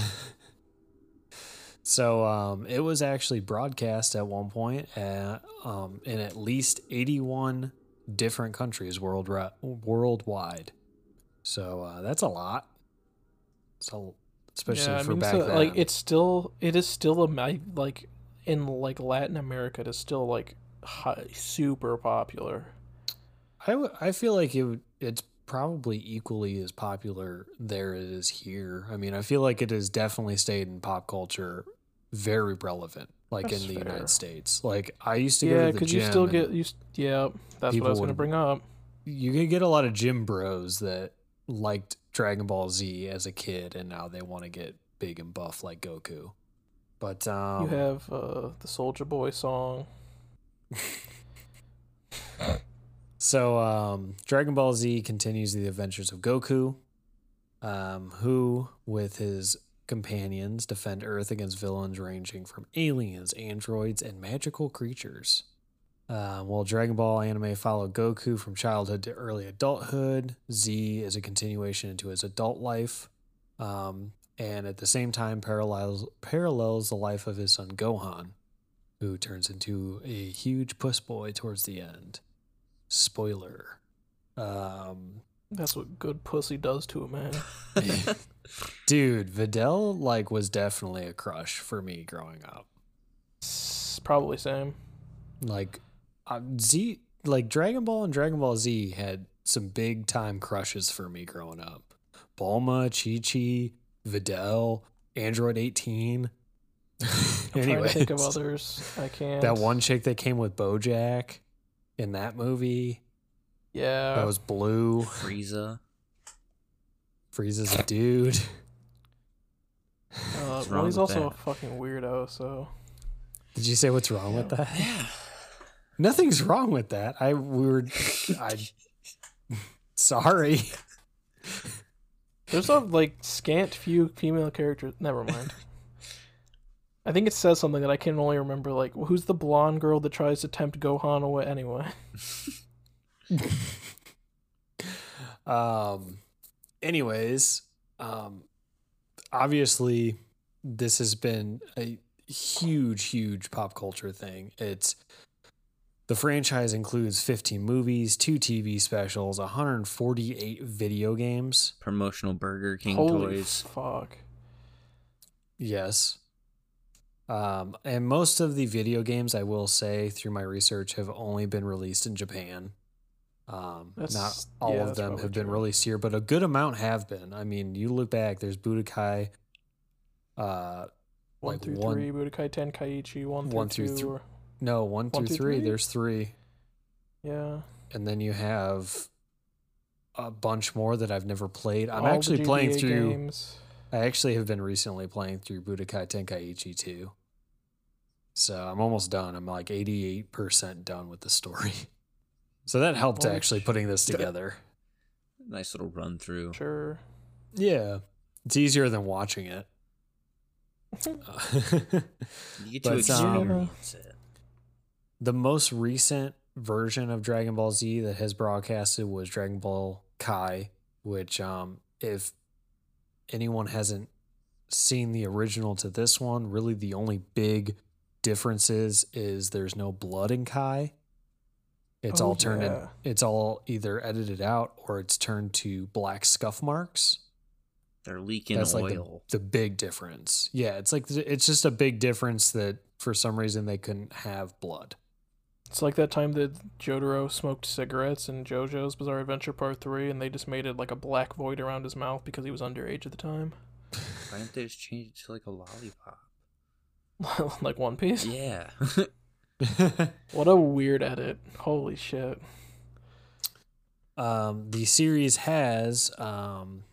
So um, it was actually broadcast at one point at, um, in at least 81 different countries world worldwide. So uh, that's a lot. So especially yeah, I for mean, back so, then. like it's still it is still a like in like Latin America, it is still like hi- super popular. I, w- I feel like it would- it's probably equally as popular there as it is here. I mean, I feel like it has definitely stayed in pop culture very relevant, like That's in the fair. United States. Like I used to go Yeah, to the because gym. you still get you. Yeah, that's what I was gonna bring up. you could get a lot of gym bros that liked Dragon Ball Z as a kid, and now they want to get big and buff like Goku. But um, you have uh, the Soulja Boy song. so um, Dragon Ball Z continues the adventures of Goku, um, who, with his companions, defend Earth against villains ranging from aliens, androids, and magical creatures. Uh, while Dragon Ball anime followed Goku from childhood to early adulthood, Z is a continuation into his adult life, um, and at the same time parallels parallels the life of his son Gohan, who turns into a huge puss boy towards the end. Spoiler. Um, That's what good pussy does to a man. dude, Videl like was definitely a crush for me growing up. Probably same. like uh, Z like Dragon Ball and Dragon Ball Z had some big time crushes for me growing up. Bulma, Chi Chi, Videl, Android 18. I'm trying to think of others. I can't. that one chick that came with Bojack in that movie Yeah. that was blue. Frieza. Frieza's a dude. uh, well, he's also that? a fucking weirdo. So Did you say what's wrong with that? Yeah. Nothing's wrong with that. I we were I sorry. there's a like scant few female characters. Never mind. I think it says something that I can only remember. Like, who's the blonde girl that tries to tempt Gohan away anyway? Um anyways, um obviously this has been a huge huge pop culture thing. It's the franchise includes 15 movies, 2 TV specials, 148 video games. Promotional Burger King Holy toys. fuck! Yes. Um, and most of the video games, I will say, through my research, have only been released in Japan. Um, not all yeah, of them have been true. released here, but a good amount have been. I mean, you look back, there's Budokai, uh, One Like through one- three, Budokai Tenkaichi. One through one through two. or- no, one through One through three. three? There's three. yeah. And then you have a bunch more that I've never played. I'm All actually playing through, Games. I actually have been recently playing through Budokai Tenkaichi 2. So I'm almost done. I'm like 88% done with the story. So that helped Holy actually putting this together. Nice little run through. Sure. Yeah. It's easier than watching it. You get to But, um, the most recent version of Dragon Ball Z that has broadcasted was Dragon Ball Kai, which um if anyone hasn't seen the original to this one, really the only big differences is there's no blood in Kai. It's Oh, all turned in it's all either edited out or it's turned to black scuff marks. They're leaking That's like oil. the, the big difference. Yeah, it's like it's just a big difference that for some reason they couldn't have blood. It's like that time that Jotaro smoked cigarettes in JoJo's Bizarre Adventure Part 3 and they just made it like a black void around his mouth because he was underage at the time. Why didn't they just change it to like a lollipop? like One Piece. Yeah. What a weird edit. Holy shit. Um, the series has um,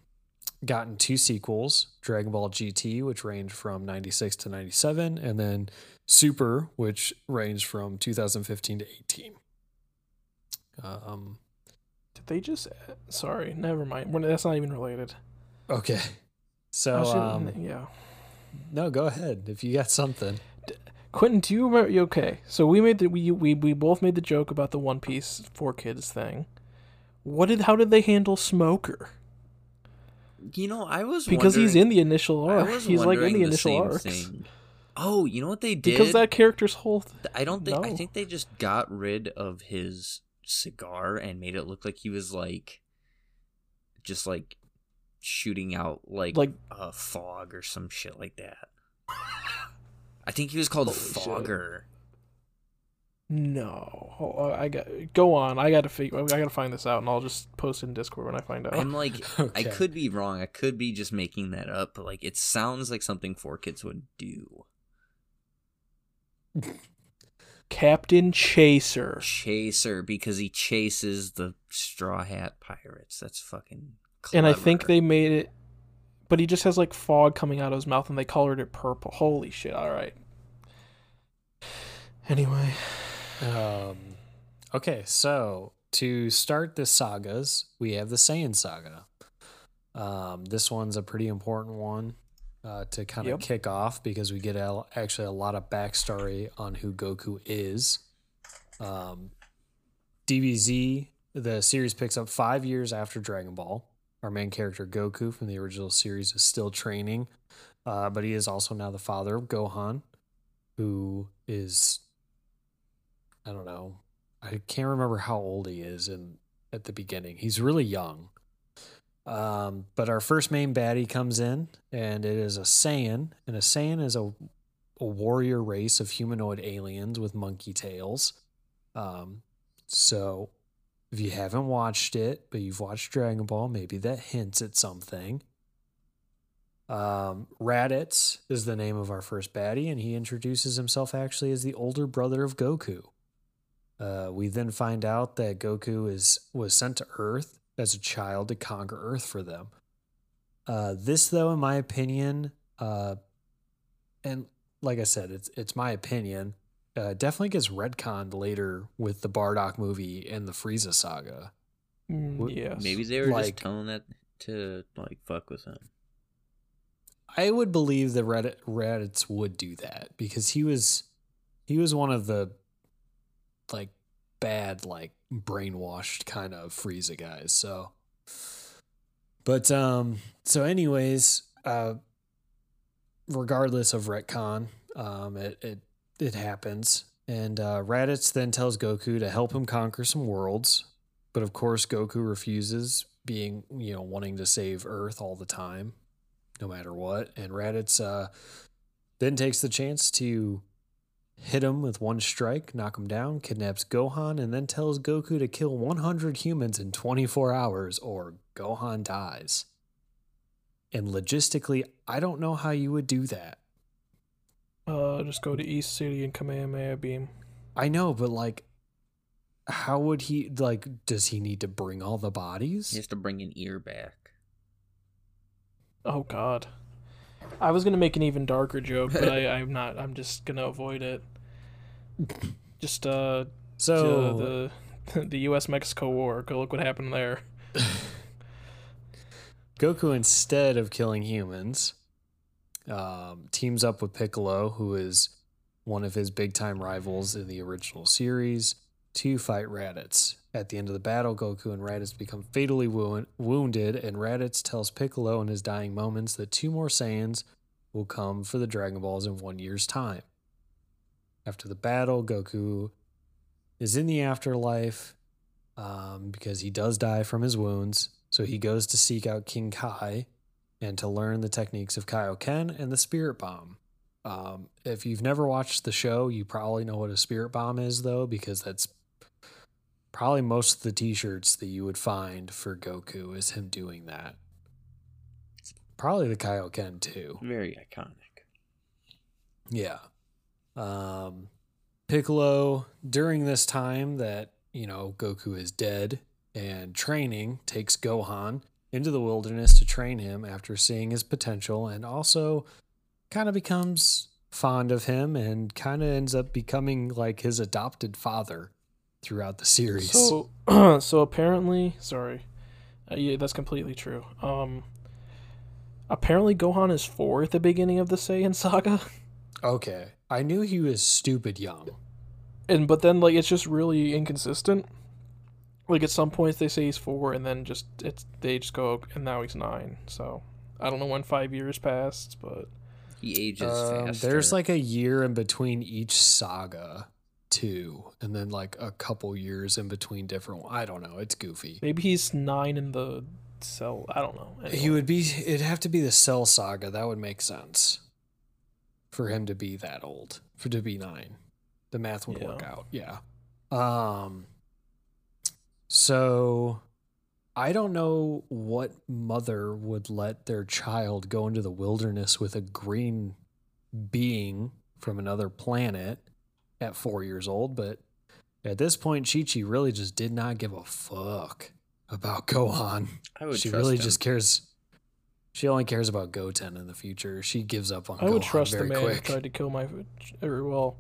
gotten two sequels Dragon Ball GT, which ranged from 96 to 97, and then Super, which ranged from 2015 to 18. Um, Did they just sorry, never mind. That's not even related. Okay. So um, yeah. No, go ahead if you got something. Quinten, do you remember? Okay, so we made the we we we both made the joke about the One Piece 4Kids thing. What did how did they handle Smoker? You know, I was Because he's in the initial arc. He's like in wondering the initial same arcs. thing. Oh, you know what they did? Because that character's whole th- I don't think I think they just got rid of his cigar and made it look like he was like just like shooting out like Like- a fog or some shit like that. I think he was called Holy shit. Fogger. no. Oh, I got go on. I got to figure. I got to find this out, and I'll just post in Discord when I find out. I'm like I could be wrong. I could be just making that up, but like it sounds like something 4Kids would do. Captain Chaser. Chaser because he chases the straw hat pirates. That's fucking And I think they made it, but he just has like fog coming out of his mouth, and they colored it purple. Holy shit! All right. Anyway, Um, okay, so to start the sagas, we have the Saiyan saga. Um, this one's a pretty important one uh, to kind of Yep. kick off because we get a, actually a lot of backstory on who Goku is. Um, DBZ, the series picks up five years after Dragon Ball. Our main character Goku from the original series is still training, uh, but he is also now the father of Gohan, who is I don't know. I can't remember how old he is in at the beginning. He's really young. Um, but our first main baddie comes in, and it is a Saiyan, and a Saiyan is a, a warrior race of humanoid aliens with monkey tails. Um, so if you haven't watched it, but you've watched Dragon Ball, maybe that hints at something. Um, Raditz is the name of our first baddie, and he introduces himself actually as the older brother of Goku. Uh, we then find out that Goku is was sent to Earth as a child to conquer Earth for them. Uh, this, though, in my opinion, uh, and like I said, it's it's my opinion. Uh, definitely gets retconned later with the Bardock movie and the Frieza saga. mm, yes. maybe they were like- just telling that to like fuck with him. I would believe that Raditz Raditz would do that because he was he was one of the like bad like brainwashed kind of Frieza guys. So but um so anyways, uh regardless of retcon, um it it it happens. And uh Raditz then tells Goku to help him conquer some worlds. But of course Goku refuses, being, you know, wanting to save Earth all the time no matter what. And Raditz uh, then takes the chance to hit him with one strike, knock him down, kidnaps Gohan, and then tells Goku to kill 100 humans in 24 hours or Gohan dies. And logistically, I don't know how you would do that. Uh, just go to East City and Kamehameha beam. I know, but like, how would he, like, does he need to bring all the bodies? He has to bring an ear back. Oh God. I was gonna make an even darker joke, but I, I'm not. I'm just gonna avoid it. Just uh, So, the the U.S. Mexico War. Go look what happened there. Goku, instead of killing humans, um, teams up with Piccolo, who is one of his big time rivals in the original series, to fight Raditz. At the end of the battle, Goku and Raditz become fatally wo- wounded, and Raditz tells Piccolo in his dying moments that two more Saiyans will come for the Dragon Balls in one year's time. After the battle, Goku is in the afterlife um, because he does die from his wounds. So he goes to seek out King Kai and to learn the techniques of Kaioken and the Spirit Bomb. Um, if you've never watched the show, you probably know what a Spirit Bomb is, though, because that's probably most of the T-shirts that you would find for Goku is him doing that. Probably the Kaioken too. Very iconic. Yeah. Um, Piccolo, during this time that, you know, Goku is dead and training, takes Gohan into the wilderness to train him after seeing his potential and also kind of becomes fond of him and kind of ends up becoming like his adopted father throughout the series. So, so apparently, sorry, uh, yeah, that's completely true. Um, apparently Gohan is four at the beginning of the Saiyan saga, okay, I knew he was stupid young. and but then like it's just really inconsistent. Like at some points they say he's four, and then just it's they just go and now he's nine. So I don't know when five years passed, but He ages Um, faster. there's like a year in between each saga, too, and then like a couple years in between different. I don't know. It's goofy. maybe he's nine in the cell. I don't know. He would be. It'd have to be the Cell Saga. That would make sense. For him to be that old, for to be nine, the math would work out. Yeah. Um. So, I don't know what mother would let their child go into the wilderness with a green being from another planet at four years old, but at this point, Chi Chi really just did not give a fuck about Gohan I would she trust really him. just cares. She only cares about Goten in the future. She gives up on. I would Gohan trust the very man who tried to kill my, or well,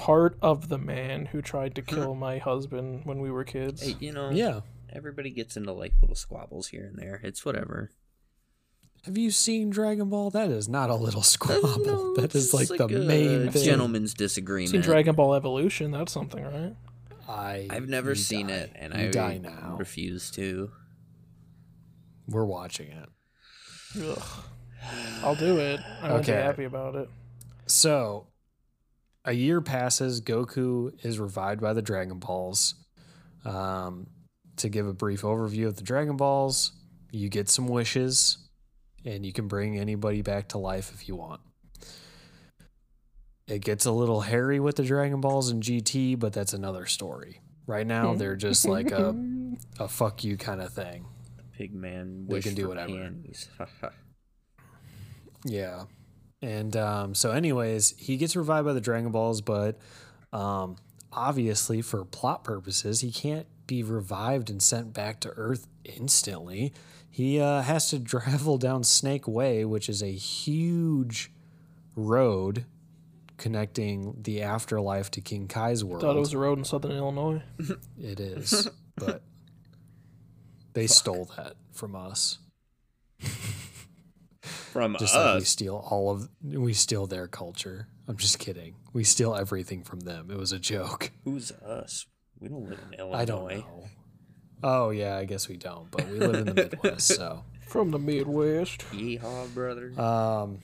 part of the man who tried to hmm. kill my husband when we were kids. Hey, you know, Yeah. everybody gets into like little squabbles here and there. It's whatever. Have you seen Dragon Ball? That is not a little squabble. you know, that is it's like, the a main thing. gentleman's Seen disagreement. Dragon Ball Evolution? That's something, right? I. I've never seen die. it, and you I die now. refuse to. We're watching it. Ugh. I'll do it. I won't be Okay. happy about it. So, a year passes. Goku is revived by the Dragon Balls. Um, to give a brief overview of the Dragon Balls, you get some wishes, and you can bring anybody back to life if you want. It gets a little hairy with the Dragon Balls and GT, but that's another story. Right now, they're just like a, a fuck you kind of thing. Pigman They wish can do whatever. Yeah. And um, so, anyways, he gets revived by the Dragon Balls, but um, obviously, for plot purposes, he can't be revived and sent back to Earth instantly. He uh, has to travel down Snake Way, which is a huge road connecting the afterlife to King Kai's world. Thought it was a road in Southern Illinois. It is, but they stole that from us. From Just like we steal all of we steal their culture. I'm just kidding. We steal everything from them. It was a joke. Who's us? We don't live in Illinois. I don't know. Oh yeah, I guess we don't, but we live in the Midwest, so From the Midwest. Yeehaw, brother. um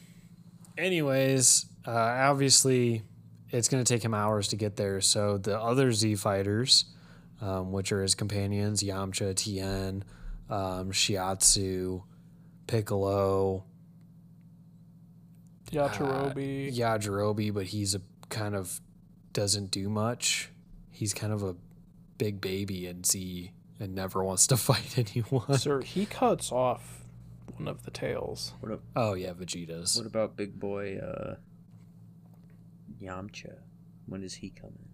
anyways, uh obviously it's gonna take him hours to get there. So the other Z fighters, um, which are his companions, Yamcha, Tien, um, Chiaotzu, Piccolo, Yachirobe. Yajirobe, but he's a kind of doesn't do much. He's kind of a big baby in Z and never wants to fight anyone. Sir, he cuts off one of the tails. what, a, Oh yeah, Vegeta's. what about big boy uh, Yamcha? When is he coming?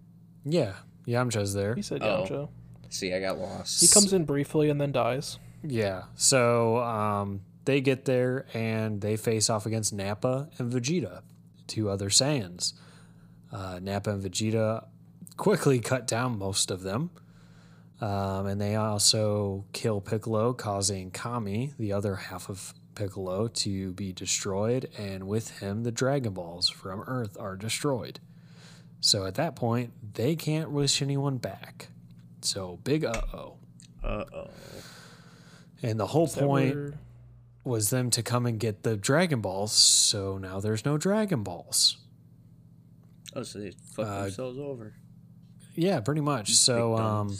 Yeah, Yamcha's there. He said Oh. Yamcha. See, I got lost. He comes in briefly and then dies. Yeah. So um, they get there and they face off against Nappa and Vegeta, two other Saiyans. Uh, Nappa and Vegeta quickly cut down most of them. Um, and they also kill Piccolo, causing Kami, the other half of Piccolo, to be destroyed. And with him, the Dragon Balls from Earth are destroyed. So at that point, they can't wish anyone back. So big uh oh. Uh oh. And the whole point where- was them to come and get the Dragon Balls, so now there's no Dragon Balls. Oh, so they fucked Uh, themselves over. Yeah, pretty much. Big So um.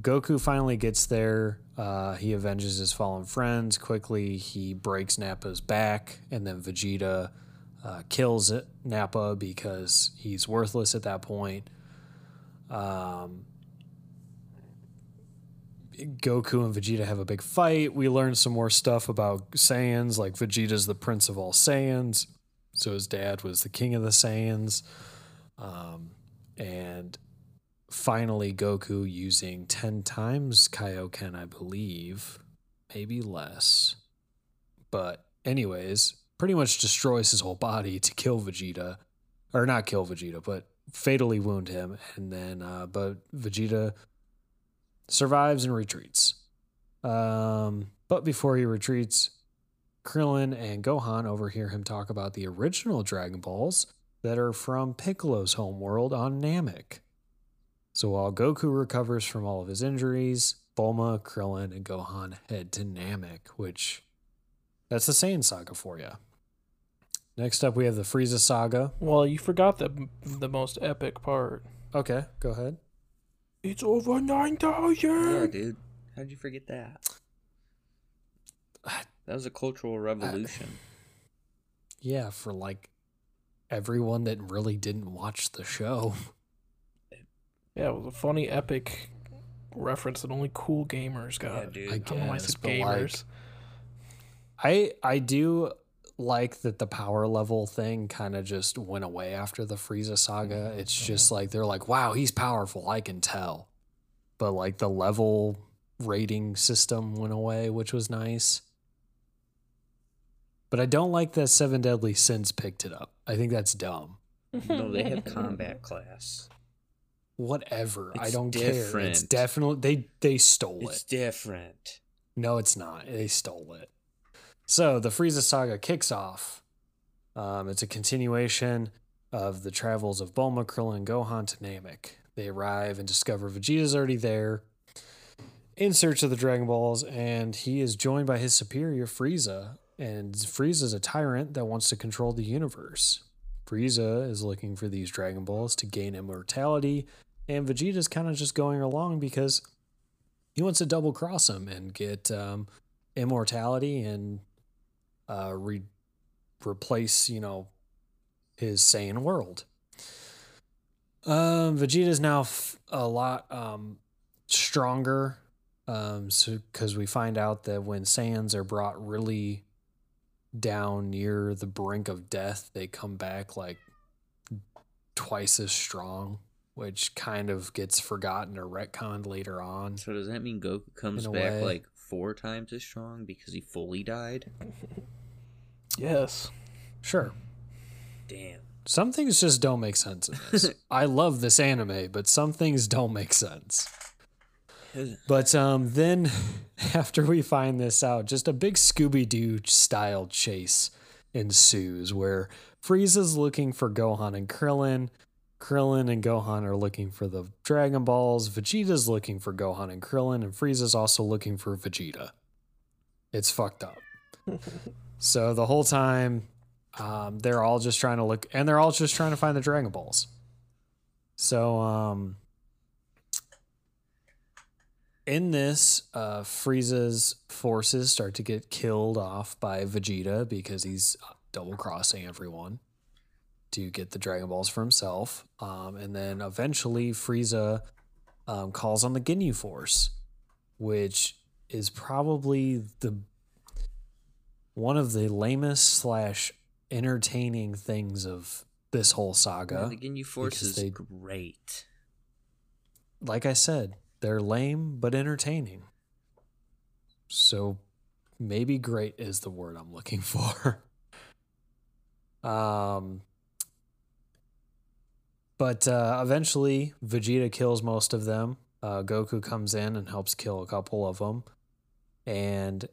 Goku finally gets there. Uh, he avenges his fallen friends quickly. He breaks Nappa's back, and then Vegeta uh, kills Nappa because he's worthless at that point. Um, Goku and Vegeta have a big fight. We learn some more stuff about Saiyans, like Vegeta's the prince of all Saiyans. So his dad was the king of the Saiyans. Um, and finally, Goku using 10 times Kaioken, I believe, maybe less. But, anyways, pretty much destroys his whole body to kill Vegeta. Or not kill Vegeta, but fatally wound him, and then uh, but Vegeta survives and retreats. Um, but before he retreats, Krillin and Gohan overhear him talk about the original Dragon Balls that are from Piccolo's homeworld on Namek. So while Goku recovers from all of his injuries, Bulma, Krillin, and Gohan head to Namek, which that's the Saiyan saga for you. Next up, we have the Frieza saga. Well, you forgot the the most epic part. Okay, go ahead. It's over nine thousand. Yeah, dude. How'd you forget that? That was a cultural revolution. Yeah, for like everyone that really didn't watch the show. Yeah, it was a funny epic reference that only cool gamers got. Yeah, dude. I I don't know why I guess, said but like, gamers. I I do like that the power level thing kind of just went away after the Frieza saga. Mm-hmm. It's just like they're like, wow, he's powerful. I can tell, but like the level rating system went away, which was nice. But I don't like that Seven Deadly Sins picked it up. I think that's dumb. no, they have combat class. Whatever. I don't care. It's definitely they they stole It's it. It's different. No, it's not. They stole it. So the Frieza saga kicks off. Um, it's a continuation of the travels of Bulma, Krillin, and Gohan to Namek. They arrive and discover Vegeta's already there in search of the Dragon Balls, and he is joined by his superior Frieza. And Frieza's a tyrant that wants to control the universe. Frieza is looking for these Dragon Balls to gain immortality, and Vegeta's kind of just going along because he wants to double cross him and get um, immortality and uh, re- replace, you know, his Saiyan world. Um, Vegeta's now f- a lot um, stronger. Um, so because we find out that when Saiyans are brought really down near the brink of death, they come back like twice as strong, which kind of gets forgotten or retconned later on. So does that mean Goku comes back way. like four times as strong because he fully died? yes. Sure. Damn. Some things just don't make sense in this. I love this anime, but some things don't make sense. But um, then, after we find this out, just a big Scooby Doo style chase ensues where Frieza's looking for Gohan and Krillin. Krillin and Gohan are looking for the Dragon Balls. Vegeta's looking for Gohan and Krillin, and Frieza's also looking for Vegeta. It's fucked up. so the whole time, um, they're all just trying to look, and they're all just trying to find the Dragon Balls. So, um, in this, uh, Frieza's forces start to get killed off by Vegeta because he's double crossing everyone to get the Dragon Balls for himself. Um, and then eventually, Frieza um, calls on the Ginyu Force, which is probably the one of the lamest slash entertaining things of this whole saga. the Ginyu Force is they- great. like I said, they're lame but entertaining. So maybe great is the word I'm looking for. um but uh, eventually Vegeta kills most of them. Uh, Goku comes in and helps kill a couple of them. And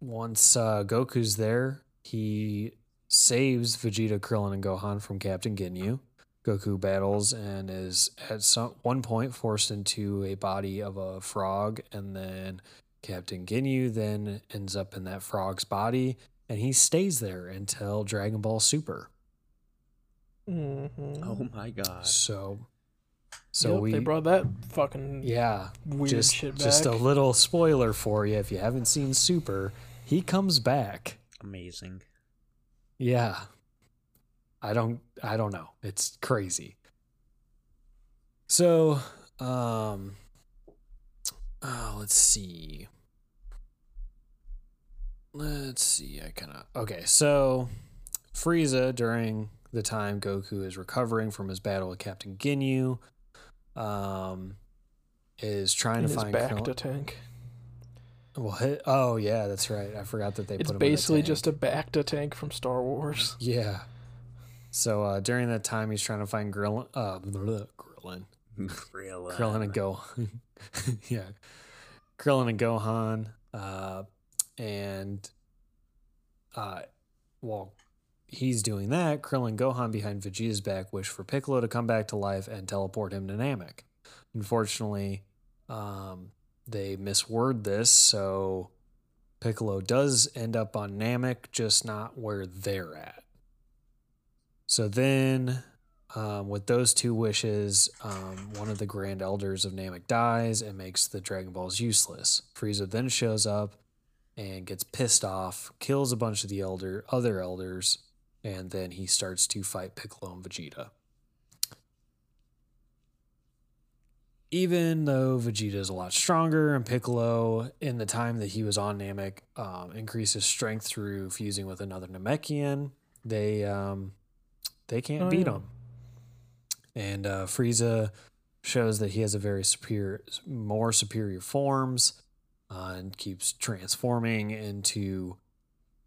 once uh, Goku's there, he saves Vegeta, Krillin, and Gohan from Captain Ginyu. Goku battles and is at some one point forced into a body of a frog, and then Captain Ginyu then ends up in that frog's body, and he stays there until Dragon Ball Super. Mm-hmm. Oh my god. So, so Yep, we they brought that fucking yeah, weird just shit back. just a little spoiler for you if you haven't seen Super, he comes back. Amazing. Yeah. I don't I don't know. It's crazy. So, um oh, let's see. Let's see. I kind of Okay, so Frieza during the time Goku is recovering from his battle with Captain Ginyu um is trying in to his find back Krillin- to tank. well, hi- oh yeah, that's right. I forgot that they It's put him in a basically tank. just a bacta tank from Star Wars. Yeah. So uh, during that time, he's trying to find Grillin, uh, bleh, Grillin, Krillin. Krillin and Gohan. yeah, Krillin and Gohan, uh, and uh, well, he's doing that. Krillin Gohan behind Vegeta's back wish for Piccolo to come back to life and teleport him to Namek. Unfortunately, um, they misword this, so Piccolo does end up on Namek, just not where they're at. So then, um, with those two wishes, um, one of the Grand Elders of Namek dies and makes the Dragon Balls useless. Frieza then shows up and gets pissed off, kills a bunch of the elder other elders, and then he starts to fight Piccolo and Vegeta. Even though Vegeta is a lot stronger and Piccolo, in the time that he was on Namek, um, increases strength through fusing with another Namekian, they um, they can't Oh, beat yeah. him. And uh, Frieza shows that he has a very superior, more superior forms, uh, and keeps transforming into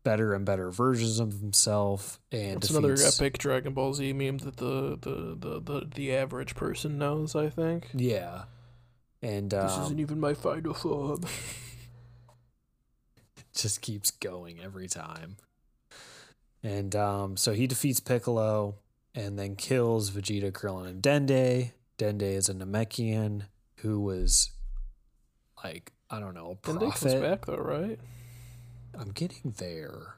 better and better versions of himself. And It's another epic Dragon Ball Z meme that the the, the, the, the average person knows, I think. Yeah, and This um, isn't even my final form. just keeps going every time. And um, so he defeats Piccolo and then kills Vegeta, Krillin, and Dende. Dende is a Namekian who was like, I don't know, a Dende comes back though, right? I'm getting there.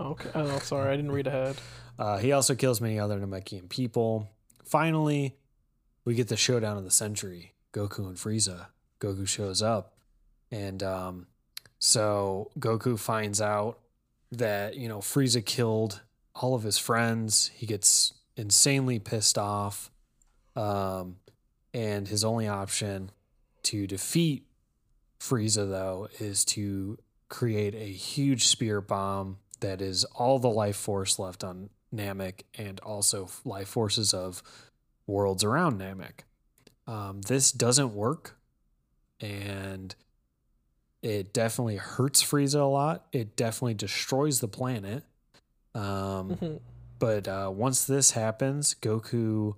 Okay. Oh, sorry, I didn't read ahead. Uh, he also kills many other Namekian people. Finally, we get the showdown of the century Goku and Frieza. Goku shows up. And um, so Goku finds out that, you know, Frieza killed all of his friends. He gets insanely pissed off. Um, and his only option to defeat Frieza, though, is to create a huge spear bomb that is all the life force left on Namek and also life forces of worlds around Namek. Um, this doesn't work, and it definitely hurts Frieza a lot. It definitely destroys the planet. Um, Mhm. but uh, once this happens, Goku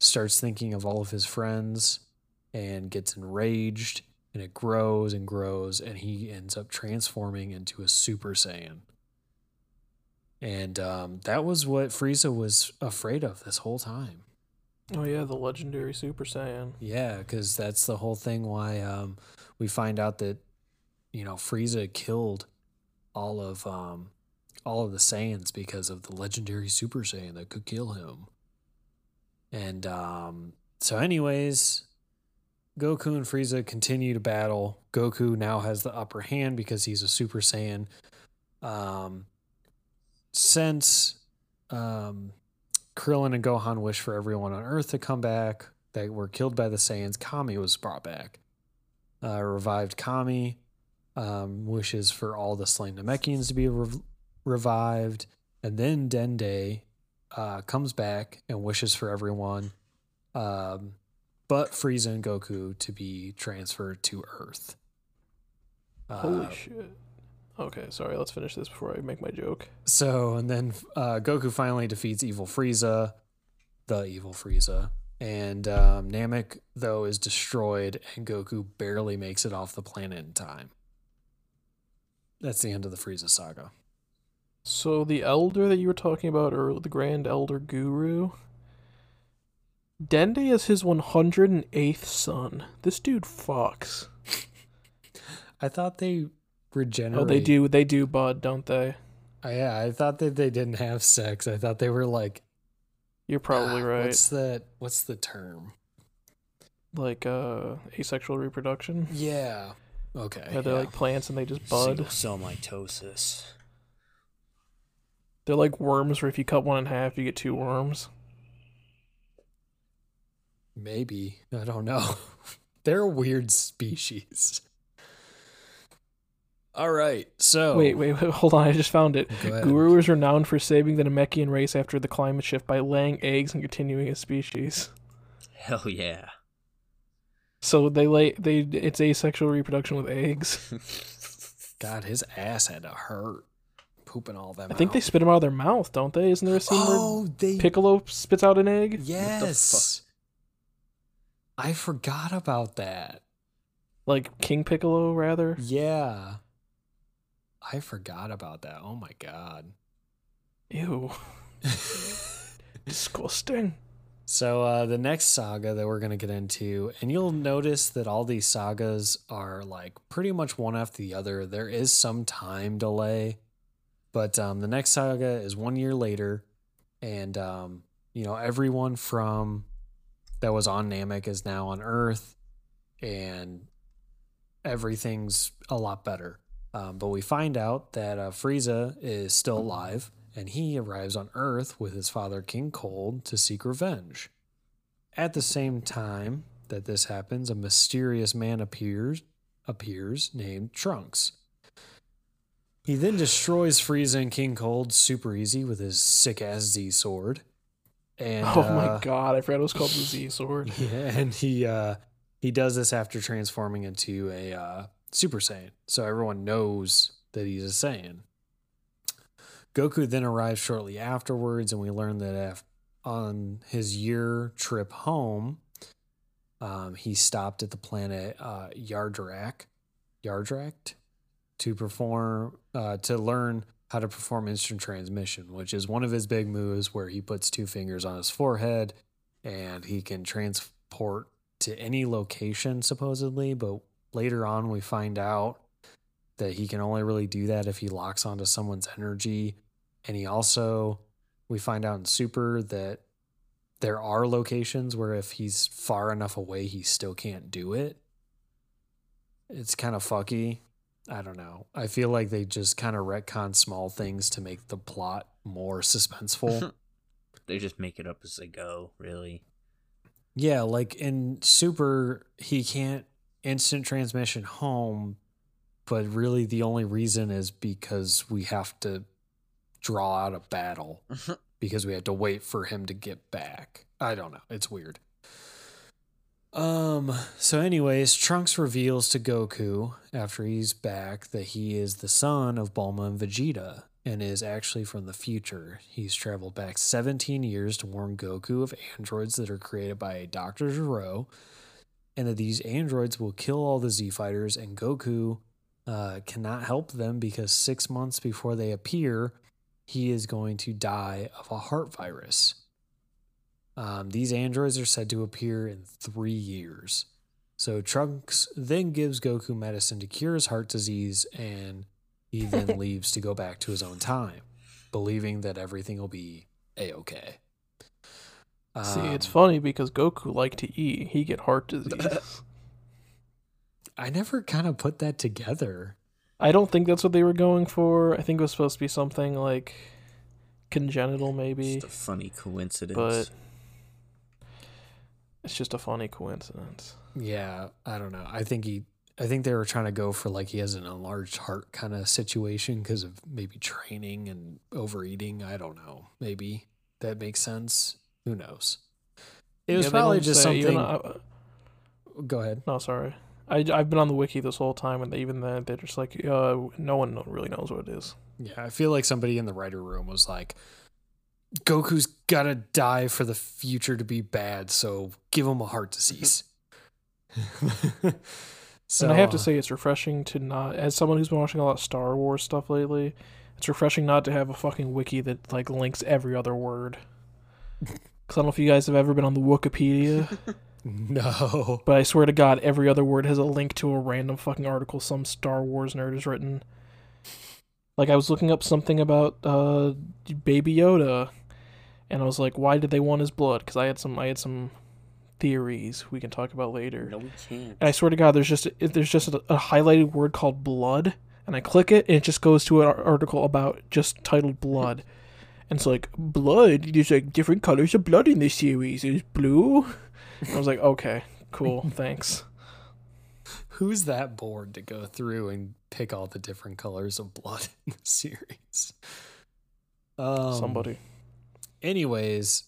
starts thinking of all of his friends and gets enraged, and it grows and grows, and he ends up transforming into a Super Saiyan. And um, that was what Frieza was afraid of this whole time. Oh yeah, the legendary Super Saiyan. Yeah, because that's the whole thing why um, we find out that you know Frieza killed all of um, all of the Saiyans because of the legendary Super Saiyan that could kill him. And um, so, anyways, Goku and Frieza continue to battle. Goku now has the upper hand because he's a Super Saiyan. Um, since um, Krillin and Gohan wish for everyone on Earth to come back that were killed by the Saiyans, Kami was brought back. Uh, revived Kami um, wishes for all the slain Namekians to be rev- revived. And then Dende uh, comes back and wishes for everyone, um, but Frieza and Goku to be transferred to Earth. Holy Uh, shit. Okay, sorry. Let's finish this before I make my joke. So, and then uh, Goku finally defeats evil Frieza, the evil Frieza. And um, Namek, though, is destroyed, and Goku barely makes it off the planet in time. That's the end of the Frieza saga. So the elder that you were talking about, or the Grand Elder Guru, Dende is his 108th son. This dude fucks. I thought they regenerate. Oh, they do. They do, bud, don't they? Uh, yeah, I thought that they didn't have sex. I thought they were like. You're probably ah, right. What's that? What's the term? Like uh, asexual reproduction. Yeah. Okay. Yeah, they're yeah. like plants and they just bud. Single cell mitosis. They're like worms, where if you cut one in half, you get two worms. Maybe. I don't know. They're a weird species. All right. So Wait, wait, wait, hold on. I just found it. Guru is renowned for saving the Namekian race after the climate shift by laying eggs and continuing his species. Hell yeah. So they lay they it's asexual reproduction with eggs. God, his ass had to hurt pooping all them. I think they spit them out of their mouth, don't they? Isn't there a scene Oh, where they Piccolo spits out an egg? yes. I forgot about that. Like King Piccolo, rather. Yeah, I forgot about that. Oh my god. Ew, disgusting. So uh, the next saga that we're gonna get into, and you'll notice that all these sagas are like pretty much one after the other. There is some time delay, but um, the next saga is one year later, and um, you know everyone from that was on Namek is now on Earth, and everything's a lot better. Um, but we find out that uh, Frieza is still alive, and he arrives on Earth with his father King Cold to seek revenge. At the same time that this happens, a mysterious man appears appears named Trunks. He then destroys Frieza and King Cold super easy with his sick ass Z sword. And oh uh, my god, I forgot it was called the Z sword. yeah, and he uh he does this after transforming into a uh Super Saiyan. So everyone knows that he's a Saiyan. Goku then arrives shortly afterwards, and we learn that on his year trip home, um, he stopped at the planet uh, Yardrat, Yardrat, to perform uh, to learn how to perform instant transmission, which is one of his big moves, where he puts two fingers on his forehead and he can transport to any location supposedly. But later on, we find out that he can only really do that if he locks onto someone's energy. And he also, we find out in Super that there are locations where if he's far enough away, he still can't do it. It's kind of fucky. I don't know. I feel like they just kind of retcon small things to make the plot more suspenseful. They just make it up as they go, really. yeah, like in Super, he can't instant transmission home, but really the only reason is because we have to draw out a battle because we had to wait for him to get back. I don't know. It's weird. Um so anyways, Trunks reveals to Goku after he's back that he is the son of Bulma and Vegeta and is actually from the future. He's traveled back 17 years to warn Goku of androids that are created by Dr. Gero and that these androids will kill all the Z fighters and Goku uh, cannot help them because 6 months before they appear, he is going to die of a heart virus. Um, these androids are said to appear in three years. So Trunks then gives Goku medicine to cure his heart disease, and he then leaves to go back to his own time, believing that everything will be a okay. See, it's Um, funny because Goku liked to eat. He get heart disease. I never kind of put that together. I don't think that's what they were going for. I think it was supposed to be something like congenital, maybe. Just a funny coincidence. But it's just a funny coincidence. Yeah, I don't know. I think he. I think they were trying to go for like he has an enlarged heart kind of situation because of maybe training and overeating. I don't know. Maybe that makes sense. Who knows? It was Yeah, probably just say- something. even, uh, Go ahead. no, sorry. I, I've been on the wiki this whole time, and even then, they're just like, uh, no one really knows what it is. Yeah, I feel like somebody in the writer room was like, Goku's gotta die for the future to be bad, so give him a heart disease. so and I have to say, it's refreshing to not, as someone who's been watching a lot of Star Wars stuff lately, it's refreshing not to have a fucking wiki that like links every other word. Because I don't know if you guys have ever been on the Wikipedia, no. but I swear to God, every other word has a link to a random fucking article some Star Wars nerd has written. Like I was looking up something about uh, Baby Yoda, and I was like, why did they want his blood? Because I had some, I had some theories we can talk about later. no, we can't. And I swear to God, there's just there's just a, a highlighted word called blood, and I click it, and it just goes to an article about just titled blood, and it's like blood. There's like different colors of blood in this series. There's blue. I was like, okay, cool, thanks. Who's that bored to go through and pick all the different colors of blood in the series? Um, Somebody. Anyways,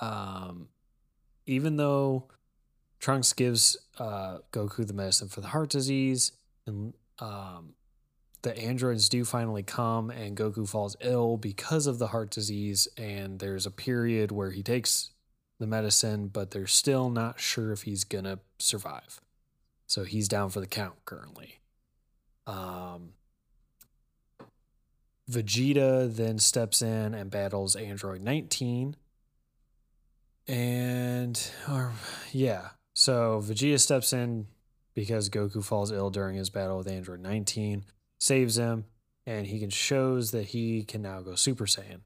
um, even though Trunks gives uh, Goku the medicine for the heart disease, and um, the androids do finally come, and Goku falls ill because of the heart disease. And there's a period where he takes the medicine, but they're still not sure if he's gonna survive. So he's down for the count currently. Um, Vegeta then steps in and battles Android 19. And, or, yeah, so Vegeta steps in because Goku falls ill during his battle with Android 19, saves him, and he can shows that he can now go Super Saiyan.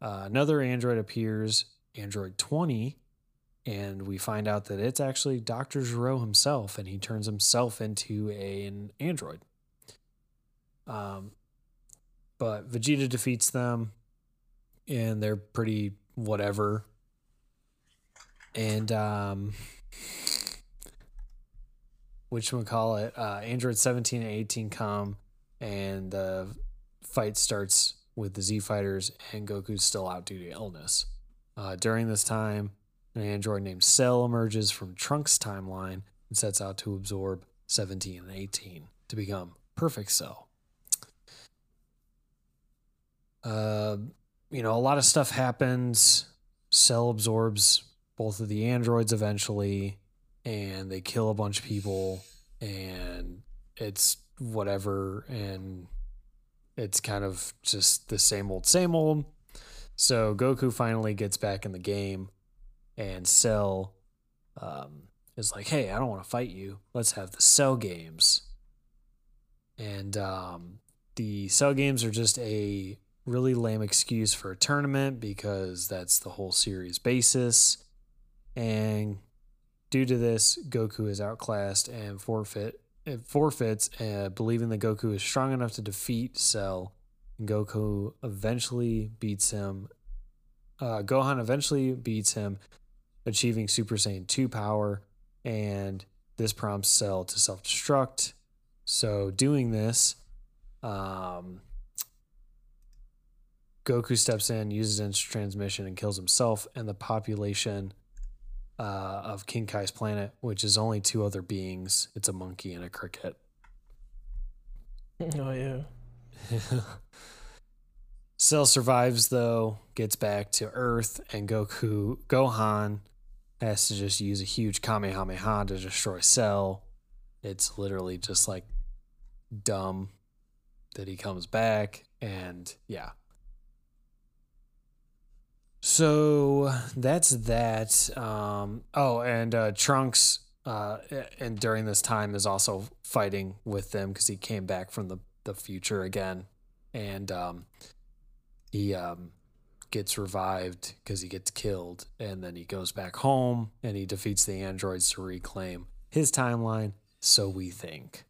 Uh, another android appears, Android 20, and we find out that it's actually Dr. Gero himself, and he turns himself into a, an android. Um, but Vegeta defeats them, and they're pretty whatever. And um, which we call it, uh, Android 17 and 18 come, and the fight starts with the Z fighters, and Goku's still out due to illness. Uh, during this time, an android named Cell emerges from Trunks' timeline and sets out to absorb 17 and 18 to become Perfect Cell. Uh, you know, a lot of stuff happens. Cell absorbs both of the androids eventually, and they kill a bunch of people, and it's whatever, and it's kind of just the same old, same old. So Goku finally gets back in the game, and Cell um, is like, "Hey, I don't want to fight you. Let's have the Cell games." And um, the Cell games are just a really lame excuse for a tournament because that's the whole series basis. And due to this, Goku is outclassed and forfeit it forfeits, uh, believing that Goku is strong enough to defeat Cell. And Goku eventually beats him. Uh, Gohan eventually beats him, achieving Super Saiyan 2 power, and this prompts Cell to self destruct. So, doing this, um, Goku steps in, uses instant transmission, and kills himself and the population uh, of King Kai's planet, which is only two other beings. It's a monkey and a cricket. Oh yeah. Cell survives though, gets back to Earth, and Goku Gohan has to just use a huge Kamehameha to destroy Cell. It's literally just like dumb that he comes back, and yeah. So that's that. Um, oh, and uh, Trunks, uh, and during this time is also fighting with them because he came back from the the future again, and um, he um, gets revived because he gets killed, and then he goes back home and he defeats the androids to reclaim his timeline. So we think.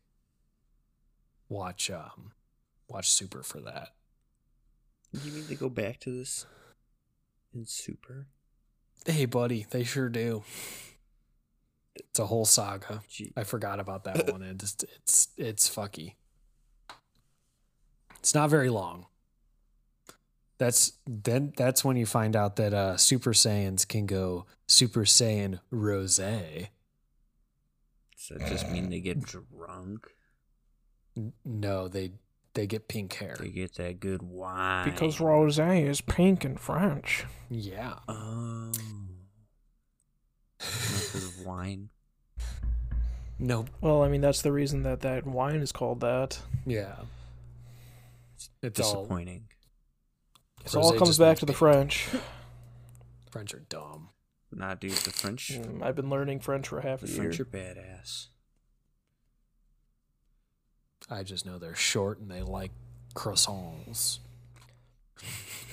Watch um, watch Super for that. You mean to go back to this in Super? Hey, buddy, they sure do. It's a whole saga. Gee. I forgot about that one. It's it's it's fucky. It's not very long. That's then that's when you find out that uh Super Saiyans can go Super Saiyan Rose. Does that just mean they get drunk? No, they they get pink hair. They get that good wine. Because rose is pink in French. Yeah. Oh. Because of wine. Nope. Well, I mean that's the reason that that wine is called that. Yeah. It's all Disappointing. It all comes back to the. French. French are dumb. Nah, dude, the French. Mm, I've been learning French for half The a year. French are badass. I just know they're short and they like croissants.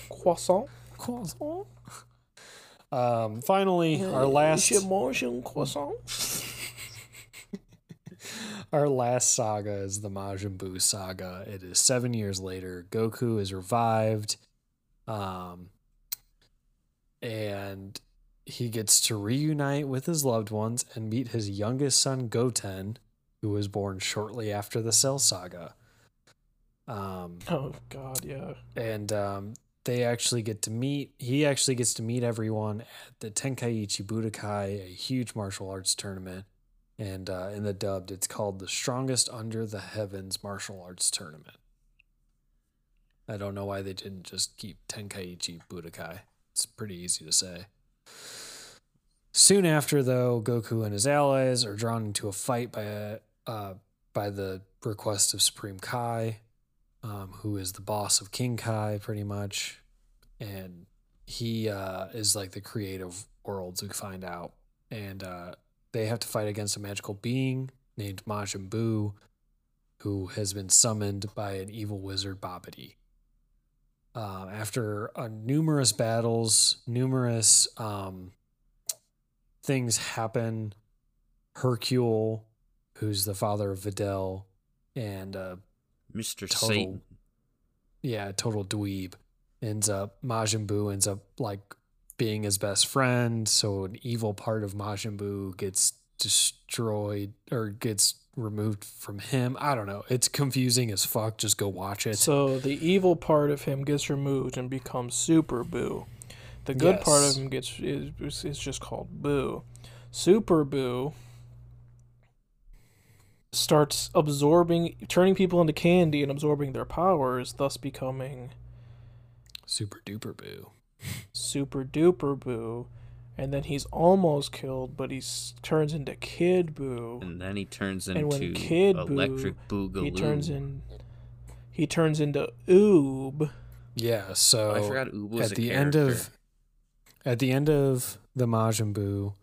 Croissant. Croissant. Um, finally, our last Je mange un croissant. our last saga is the Majin Buu saga. It is seven years later. Goku is revived, um, and he gets to reunite with his loved ones and meet his youngest son Goten, who was born shortly after the Cell saga. Um, Oh God, yeah. and um, they actually get to meet. He actually gets to meet everyone at the Tenkaichi Budokai, a huge martial arts tournament. And uh, in the dubbed, it's called the Strongest Under the Heavens Martial Arts Tournament. I don't know why they didn't just keep Tenkaichi Budokai. It's pretty easy to say. Soon after, though, Goku and his allies are drawn into a fight by a, uh, by the request of Supreme Kai, um, who is the boss of King Kai, pretty much, and he uh, is like the creative worlds. We find out, and uh, they have to fight against a magical being named Majin Buu, who has been summoned by an evil wizard Babidi. Uh, after uh, numerous battles, numerous um, things happen. Hercule, who's the father of Videl, and uh, Mr. Total- Satan. yeah, total dweeb, ends up Majin Buu ends up like being his best friend. So an evil part of Majin Buu gets destroyed or gets removed from him. I don't know. It's confusing as fuck. Just go watch it. So the evil part of him gets removed and becomes Super Buu. The good part of him gets is, is is just called Buu. Super Buu starts absorbing, turning people into candy and absorbing their powers, thus becoming Super duper Buu. Super Duper Buu. And then he's almost killed, but he turns into Kid Buu. And then he turns And into when Kid Buu, Electric Boogaloo. He turns in. He turns into Oob. Yeah. So Oh, I forgot Oob was at a the character. end of at the end of the Majin Buu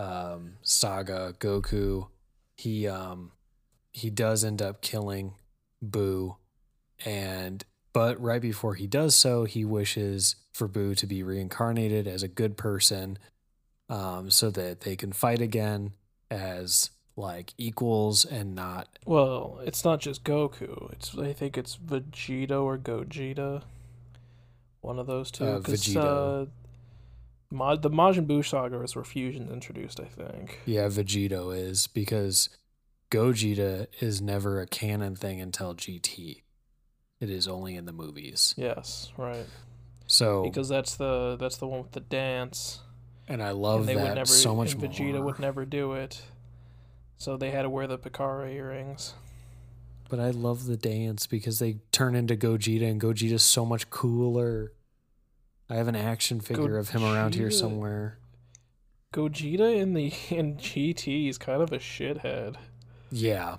um, saga, Goku he um he does end up killing Buu, and but right before he does so, he wishes for Buu to be reincarnated as a good person, um, so that they can fight again as like equals and not Well, it's not just Goku. It's I think it's Vegeta or Gogeta. One of those two. Uh, Vegito. uh, Ma- the Majin Buu saga is where fusion's introduced, I think. Yeah, Vegito is because Gogeta is never a canon thing until GT. It is only in the movies. Yes, right. So, Because that's the that's the one with the dance. and I love and they that would never so much and more. Vegeta would never do it. So they had to wear the Potara earrings. But I love the dance because they turn into Gogeta, and Gogeta's so much cooler. I have an action figure of him around here somewhere. Gogeta in the in GT is kind of a shithead. Yeah.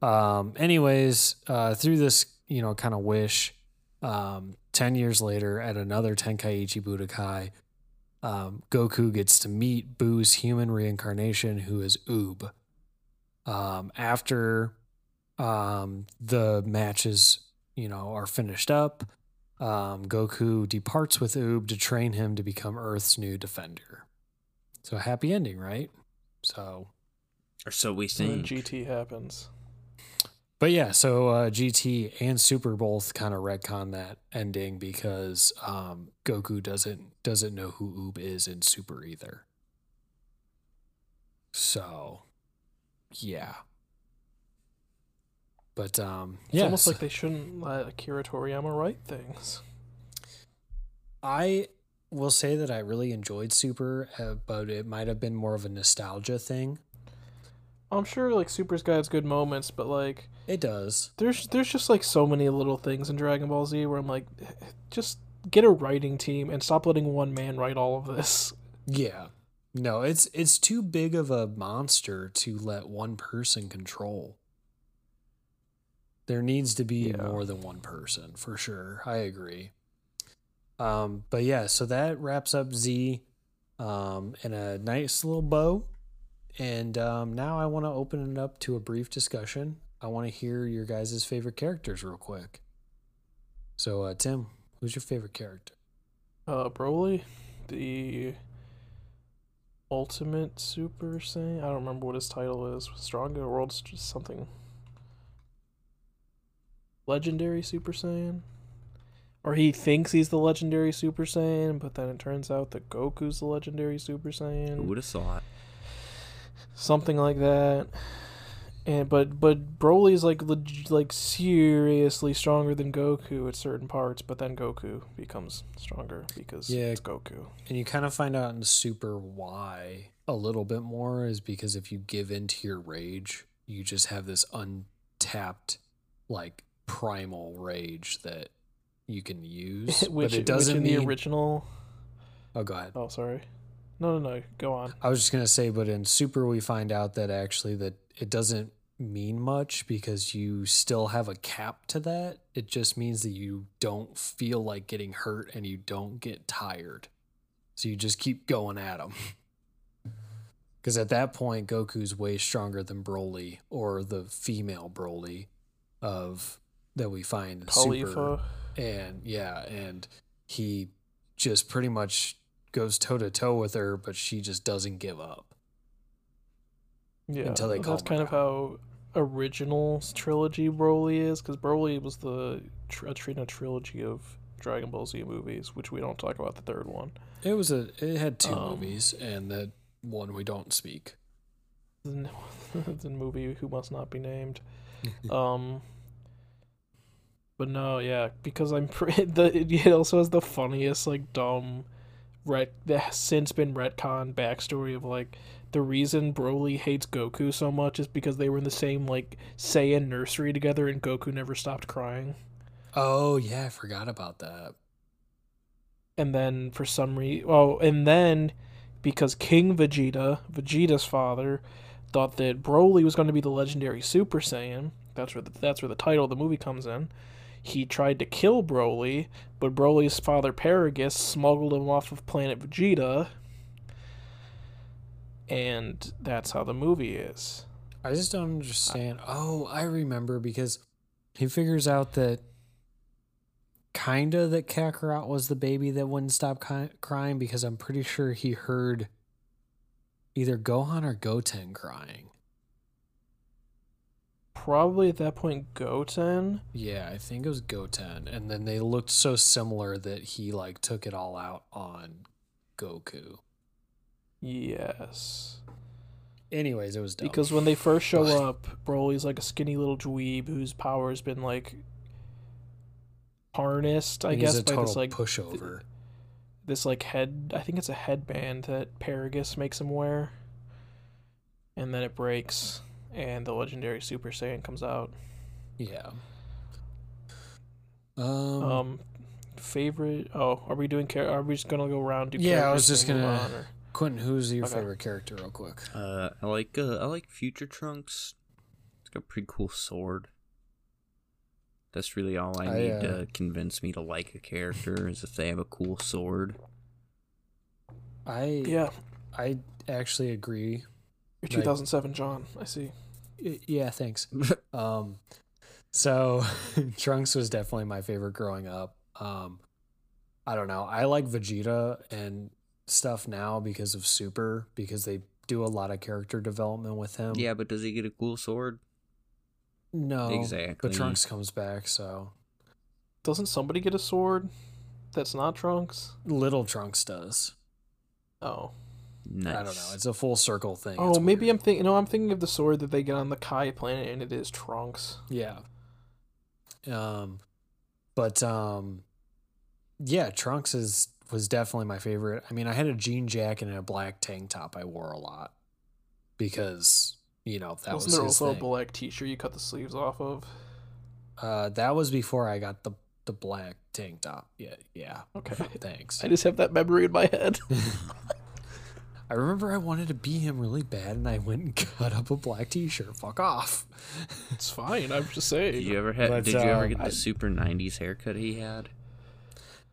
Um. Anyways, uh, through this, you know, kind of wish, um, ten years later, at another Tenkaichi Budokai, um, Goku gets to meet Buu's human reincarnation, who is Oob. Um, after, um, the matches, you know, are finished up, um, Goku departs with Oob to train him to become Earth's new defender. So happy ending, right? So Or so we And then think. GT happens. But yeah, so uh, GT and Super both kind of retcon that ending because um, Goku doesn't doesn't know who Oob is in Super either. So, yeah. But um, It's yeah, almost like they shouldn't let Akira Toriyama write things. I will say that I really enjoyed Super, uh, but it might have been more of a nostalgia thing. I'm sure like Super's got its good moments, but like It does. there's there's just like so many little things in Dragon Ball Z where I'm like, just get a writing team and stop letting one man write all of this. Yeah. No, it's it's too big of a monster to let one person control. There needs to be Yeah. more than one person, for sure. I agree. Um, but yeah, so that wraps up Z um, in a nice little bow. And um, now I want to open it up to a brief discussion. I want to hear your guys' favorite characters real quick. So, uh, Tim, who's your favorite character? Uh, Broly, the ultimate Super Saiyan. I don't remember what his title is. Stronger World's just something. Legendary Super Saiyan. Or he thinks he's the legendary Super Saiyan, but then it turns out that Goku's the legendary Super Who Saiyan. would have thought? something like that. And but but Broly's like leg- like seriously stronger than Goku at certain parts, but then Goku becomes stronger because Yeah. it's Goku. And you kind of find out in Super why a little bit more is because if you give in to your rage, you just have this untapped like primal rage that you can use, which, but it doesn't in mean. the original. oh, go ahead. Oh, sorry. No, no, no. Go on. I was just gonna say, but in Super, we find out that actually that it doesn't mean much because you still have a cap to that. It just means that you don't feel like getting hurt and you don't get tired, so you just keep going at them. Because at that point, Goku's way stronger than Broly or the female Broly of that we find in Super and yeah, and he just pretty much goes toe to toe with her, but she just doesn't give up. Yeah, until they calm that's kind of how original trilogy Broly is, because Broly was the tr- a, tr- a trilogy of Dragon Ball Z movies, which we don't talk about the third one. It was a it had two Um, movies and that one we don't speak. The, the movie Who Must Not Be Named. Um, but no, yeah, because I'm pre- it also has the funniest like dumb, ret that since been retcon backstory of like the reason Broly hates Goku so much is because they were in the same like Saiyan nursery together and Goku never stopped crying. Oh yeah, I forgot about that. And then for some reason, oh, and then because King Vegeta, Vegeta's father, thought that Broly was going to be the legendary Super Saiyan. That's where the, that's where the title of the movie comes in. He tried to kill Broly, but Broly's father Paragus smuggled him off of planet Vegeta. And that's how the movie is. I just don't understand. Oh, I remember because he figures out that kinda that Kakarot was the baby that wouldn't stop crying because I'm pretty sure he heard either Gohan or Goten crying. Probably at that point Goten. Yeah, I think it was Goten, and then they looked so similar that he like took it all out on Goku. Yes. Anyways, it was dumb. Because when they first show But- up, Broly's like a skinny little dweeb whose power has been like harnessed, I guess, by this like pushover. this like head. I think it's a headband that Paragus makes him wear, and then it breaks, and the legendary Super Saiyan comes out. yeah. Um, Um, favorite? Oh, are we doing? Char- are we just gonna go around? Do Yeah, I was just gonna- on, or- Quinten, who's your okay. favorite character, real quick? Uh, I like uh, I like Future Trunks. It's got a pretty cool sword. That's really all I I, need uh, to convince me to like a character is if they have a cool sword. I Yeah, I actually agree. you're Like- 2007, John. I see. Y- Yeah, thanks. um, so Trunks was definitely my favorite growing up. Um, I don't know. I like Vegeta and stuff now because of Super because they do a lot of character development with him. yeah, but does he get a cool sword? no, exactly. But Trunks comes back, so Doesn't somebody get a sword? That's not Trunks. little Trunks does. Oh. Nice. I don't know. It's a full circle thing. Oh, maybe. I'm thinking. No, I'm thinking of the sword that they get on the Kai planet, and it is Trunks. Yeah. Um, but um, yeah, Trunks is was definitely my favorite. I mean, I had a jean jacket and a black tank top I wore a lot because you know that Wasn't was there also thing. a black T-shirt you cut the sleeves off of? uh, that was before I got the the black tank top. Yeah, yeah. Okay, Thanks. I just have that memory in my head. I remember I wanted to be him really bad, and I went and cut up a black T-shirt. Fuck off. it's fine. I'm just saying. Did you ever have? But, did you ever uh, get the I- super '90s haircut he had?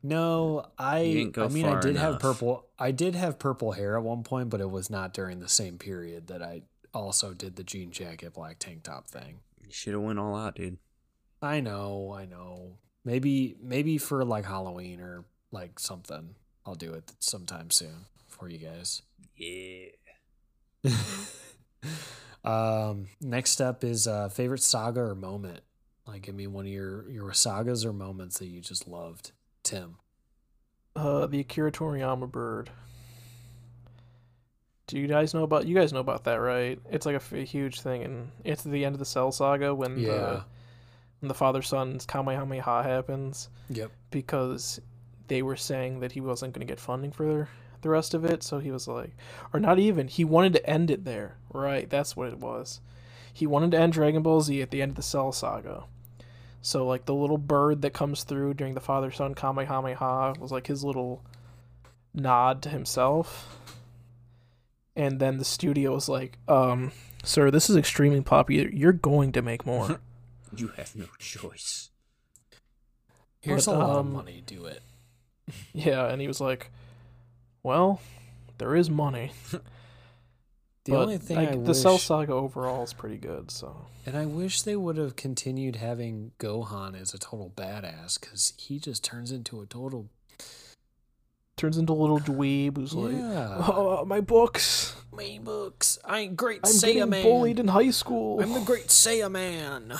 No, I. didn't go I mean, I far did have purple. I did have purple hair at one point, but it was not during the same period that I also did the jean jacket, black tank top thing. You should have went all out, dude. I know, I know. Maybe, maybe for like Halloween or like something, I'll do it sometime soon for you guys. Yeah. um, next up is uh, favorite saga or moment. Like, give me one of your your sagas or moments that you just loved, Tim. Uh, the Akira Toriyama bird. Do you guys know about? You guys know about that, right? It's like a huge thing, and it's the end of the Cell Saga when Yeah. the when the father son's Kamehameha happens. Yep. because they were saying that he wasn't going to get funding for the rest of it. So he was like, or not even, he wanted to end it there. Right, that's what it was. He wanted to end Dragon Ball Z at the end of the Cell Saga. So like the little bird that comes through during the father son Kamehameha was like his little nod to himself. And then the studio was like, um, sir, this is extremely popular. You're going to make more. You have no choice. Here's But, a lot of um, money. Do it. yeah, and he was like, Well, there is money. The but, only thing like, I the wish, Cell Saga overall is pretty good, so and I wish they would have continued having Gohan as a total badass because he just turns into a total turns into a little dweeb who's like. Oh, uh, my books. My books. I ain't great I'm Saiyaman. bullied in high school. I'm the great Saiyaman.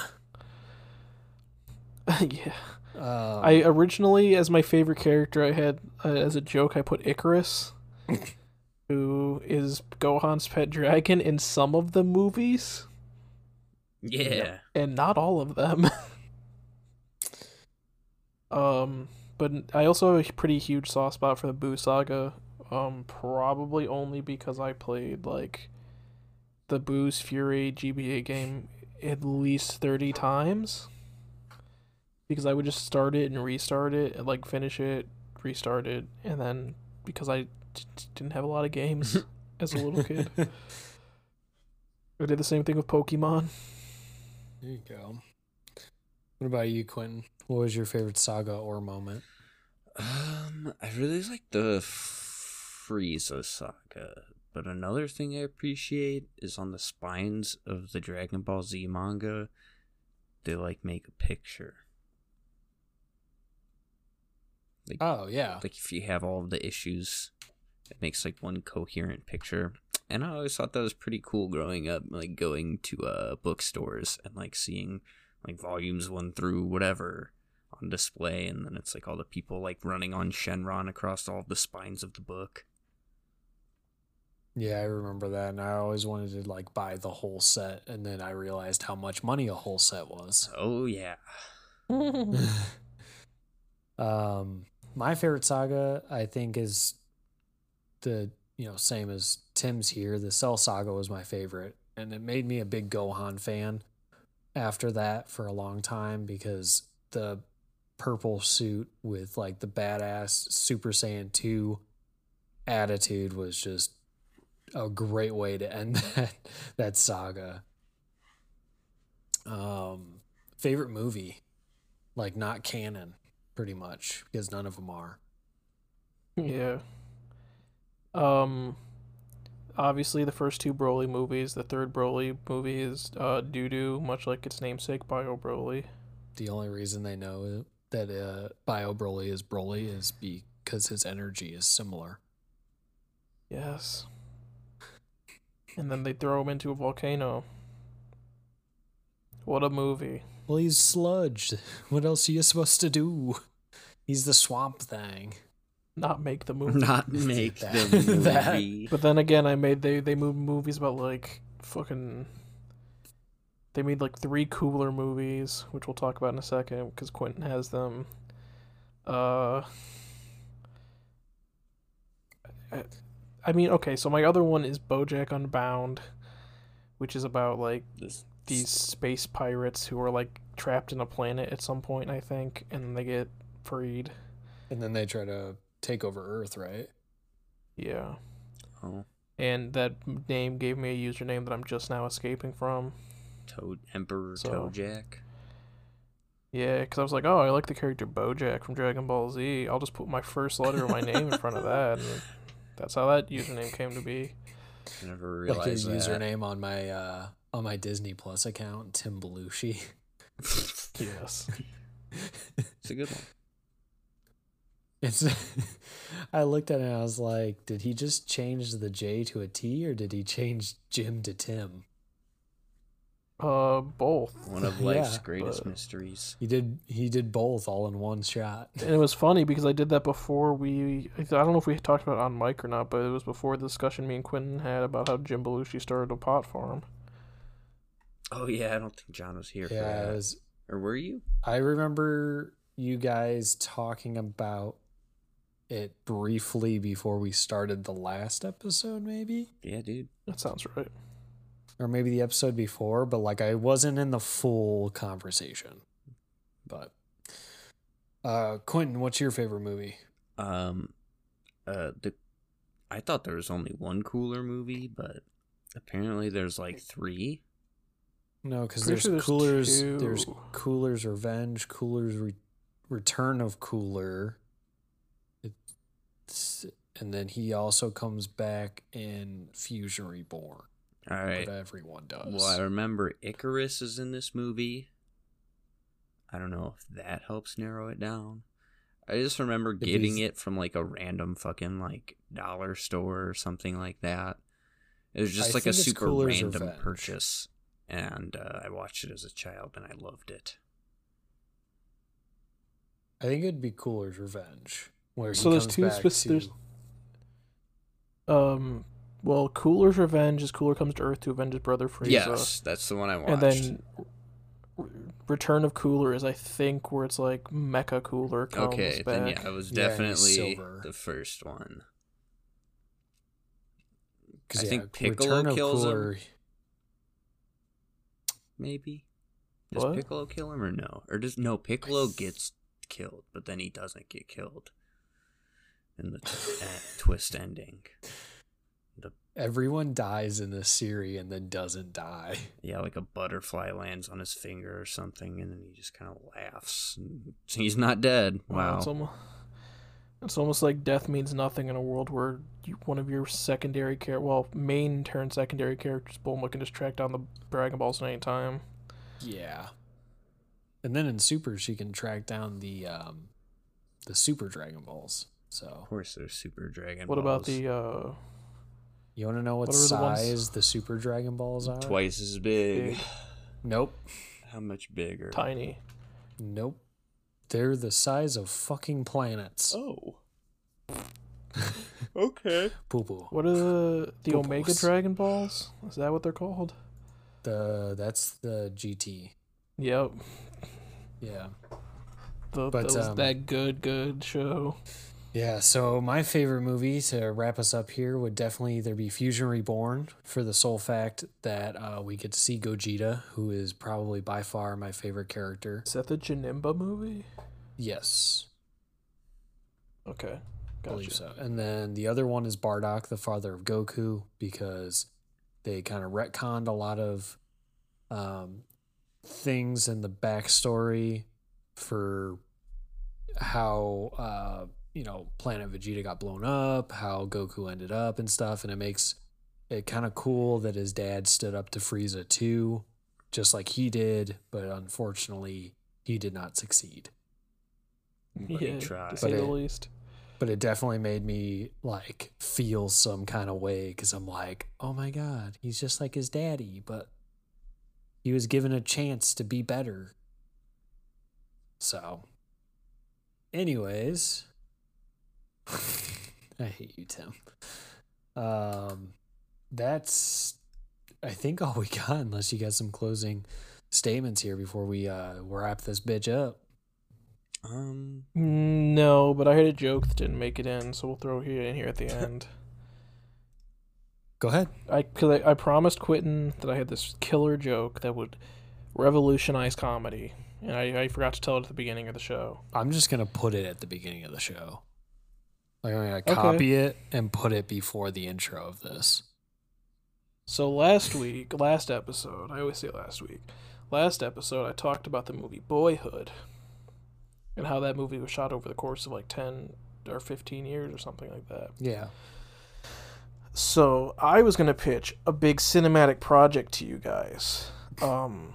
yeah. Um, I originally, as my favorite character, I had uh, as a joke, I put Icarus, who is Gohan's pet dragon in some of the movies, Yeah. and not all of them. um, but I also have a pretty huge soft spot for the Buu Saga. Um, probably only because I played like the Buu's Fury GBA game at least thirty times. Because I would just start it and restart it, and like finish it, restart it, and then because I d- d- didn't have a lot of games as a little kid, I did the same thing with Pokemon. There you go. What about you, Quinten? What was your favorite saga or moment? Um, I really like the Frieza saga, but another thing I appreciate is on the spines of the Dragon Ball Z manga, they like make a picture. Like, Oh yeah, like if you have all of the issues, it makes like one coherent picture. And I always thought that was pretty cool growing up, like going to uh bookstores and like seeing like volumes one through whatever on display, and then it's like all the people like running on Shenron across all the spines of the book. yeah, I remember that, and I always wanted to like buy the whole set, and then I realized how much money a whole set was. Oh yeah, um, my favorite saga, I think, is the you know same as Tim's here. The Cell Saga was my favorite, and it made me a big Gohan fan. After that, for a long time, because the purple suit with like the badass Super Saiyan two attitude was just a great way to end that that saga. Um, favorite movie, like not canon, pretty much because none of them are. Yeah. Um obviously the first two Broly movies, the third Broly movie is uh doo doo, much like its namesake Bio Broly. The only reason they know that uh, Bio Broly is Broly is because his energy is similar. Yes. And then they throw him into a volcano. What a movie. Well, he's sludge. What else are you supposed to do? He's the swamp thing. Not make the movie. not make That- the that- movie. But then again, I made they they moved movies about like fucking. They made like three cooler movies, which we'll talk about in a second because Quinten has them. Uh. I- I mean, okay, so my other one is BoJack Unbound, which is about like This- these space pirates who are like trapped in a planet at some point, I think, and they get freed. And then they try to take over Earth, right? Yeah. Oh, And that name gave me a username that I'm just now escaping from. Toad Emperor So- Toadjack. Yeah, because I was like, oh, I like the character Bojack from Dragon Ball Z. I'll just put my first letter of my name in front of that. And that's how that username came to be. I never Like realized his that. username on my uh, on my Disney Plus account, Tim Belushi. Yes. it's a good one. It's. I looked at it and I was like, did he just change the J to a T or did he change Jim to Tim? Uh, both. One of life's Yeah, greatest but- mysteries. He did. He did both all in one shot. And it was funny because I did that before we. I don't know if we talked about it on mic or not, but it was before the discussion me and Quinten had about how Jim Belushi started a pot farm. Oh yeah, I don't think John was here for Yeah, it that. was, Or were you? I remember you guys talking about it briefly before we started the last episode, maybe, Yeah, dude. That sounds right. or maybe the episode before. But like, I wasn't in the full conversation. But uh Quinten, what's your favorite movie? Um, uh, the I thought there was only one cooler movie, but apparently there's like three. No, because there's, sure there's Coolers. There's. Coolers Revenge, Coolers Re- Return of Cooler. And then he also comes back in Fusion Reborn. All right. But everyone does. Well, I remember Icarus is in this movie. I don't know if that helps narrow it down. I just remember getting it from like a random fucking like dollar store or something like that. It was just I like a super random Revenge. purchase, and uh, I watched it as a child and I loved it. I think it'd be Cooler's Revenge. Where he So there's comes two specific. to- there's- Um, well, Cooler's Revenge is Cooler comes to Earth to avenge his brother Frieza. Yes, that's the one I watched. and then Return of Cooler is I think where it's like Mecha Cooler comes okay, back. then yeah, it was Yeah, and he's definitely silver. the first one. 'cause, I yeah, think Piccolo Return of kills him. Maybe. Does What? Piccolo kill him or no? Or does no Piccolo gets killed, but then he doesn't get killed in the t- uh, twist ending. The Everyone dies in this series and then doesn't die. yeah, like a butterfly lands on his finger or something, and then he just kind of laughs. And he's not dead. Wow, Wow. It's almost, it's almost like death means nothing in a world where you, one of your secondary care, well, main turn secondary characters, Bulma can just track down the Dragon Balls at any time. Yeah. And then in Super, she can track down the um, the Super Dragon Balls. So Of course, there's Super Dragon. Balls. What about the uh, you want to know what, What are the size the Super Dragon Balls are? twice as big? Big. Nope. How much bigger? tiny? Nope. They're the size of fucking planets. Oh. okay. Poo poo. What are the the Pupils. Omega Dragon Balls? Is that what they're called? The that's the GT. Yep. Yeah. The, But, those, um, that good good show. Yeah, so my favorite movie to wrap us up here would definitely either be Fusion Reborn for the sole fact that uh, we get to see Gogeta, who is probably by far my favorite character. Is that the Janemba movie? Yes, Okay, I believe so. And then the other one is Bardock, the father of Goku, because they kind of retconned a lot of um, things in the backstory for how uh, you know Planet Vegeta got blown up, how Goku ended up and stuff, and it makes it kind of cool that his dad stood up to Frieza too, just like he did, but unfortunately he did not succeed. But he Yeah, tried. to say the least. but it definitely made me like feel some kind of way because I'm like, oh my god, he's just like his daddy, but he was given a chance to be better. So, anyways, I hate you, Tim. Um, that's I think all we got, unless you got some closing statements here before we uh wrap this bitch up. Um. No, but I had a joke that didn't make it in, so we'll throw it in here at the end. Go ahead. I cause I, I promised Quinten that I had this killer joke that would revolutionize comedy, and I, I forgot to tell it at the beginning of the show. I'm just gonna put it at the beginning of the show. Like I'm gonna Okay. copy it and put it before the intro of this. So last week, last episode, I always say last week, last episode, I talked about the movie Boyhood and how that movie was shot over the course of like 10 or 15 years or something like that. Yeah. So I was gonna pitch a big cinematic project to you guys. Um,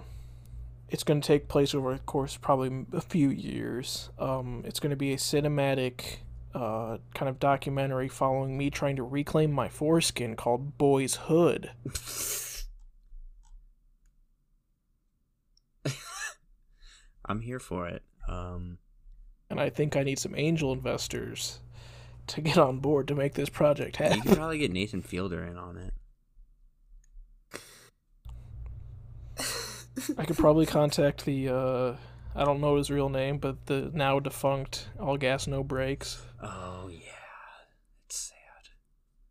it's gonna take place over the course of probably a few years. Um, it's gonna be a cinematic, uh, kind of documentary following me trying to reclaim my foreskin called Boy's Hood. I'm here for it. Um. and I think I need some angel investors to get on board to make this project happen. You could probably get Nathan Fielder in on it. I could probably contact the uh, I don't know his real name, but the now defunct All Gas No Brakes. Oh yeah, it's sad.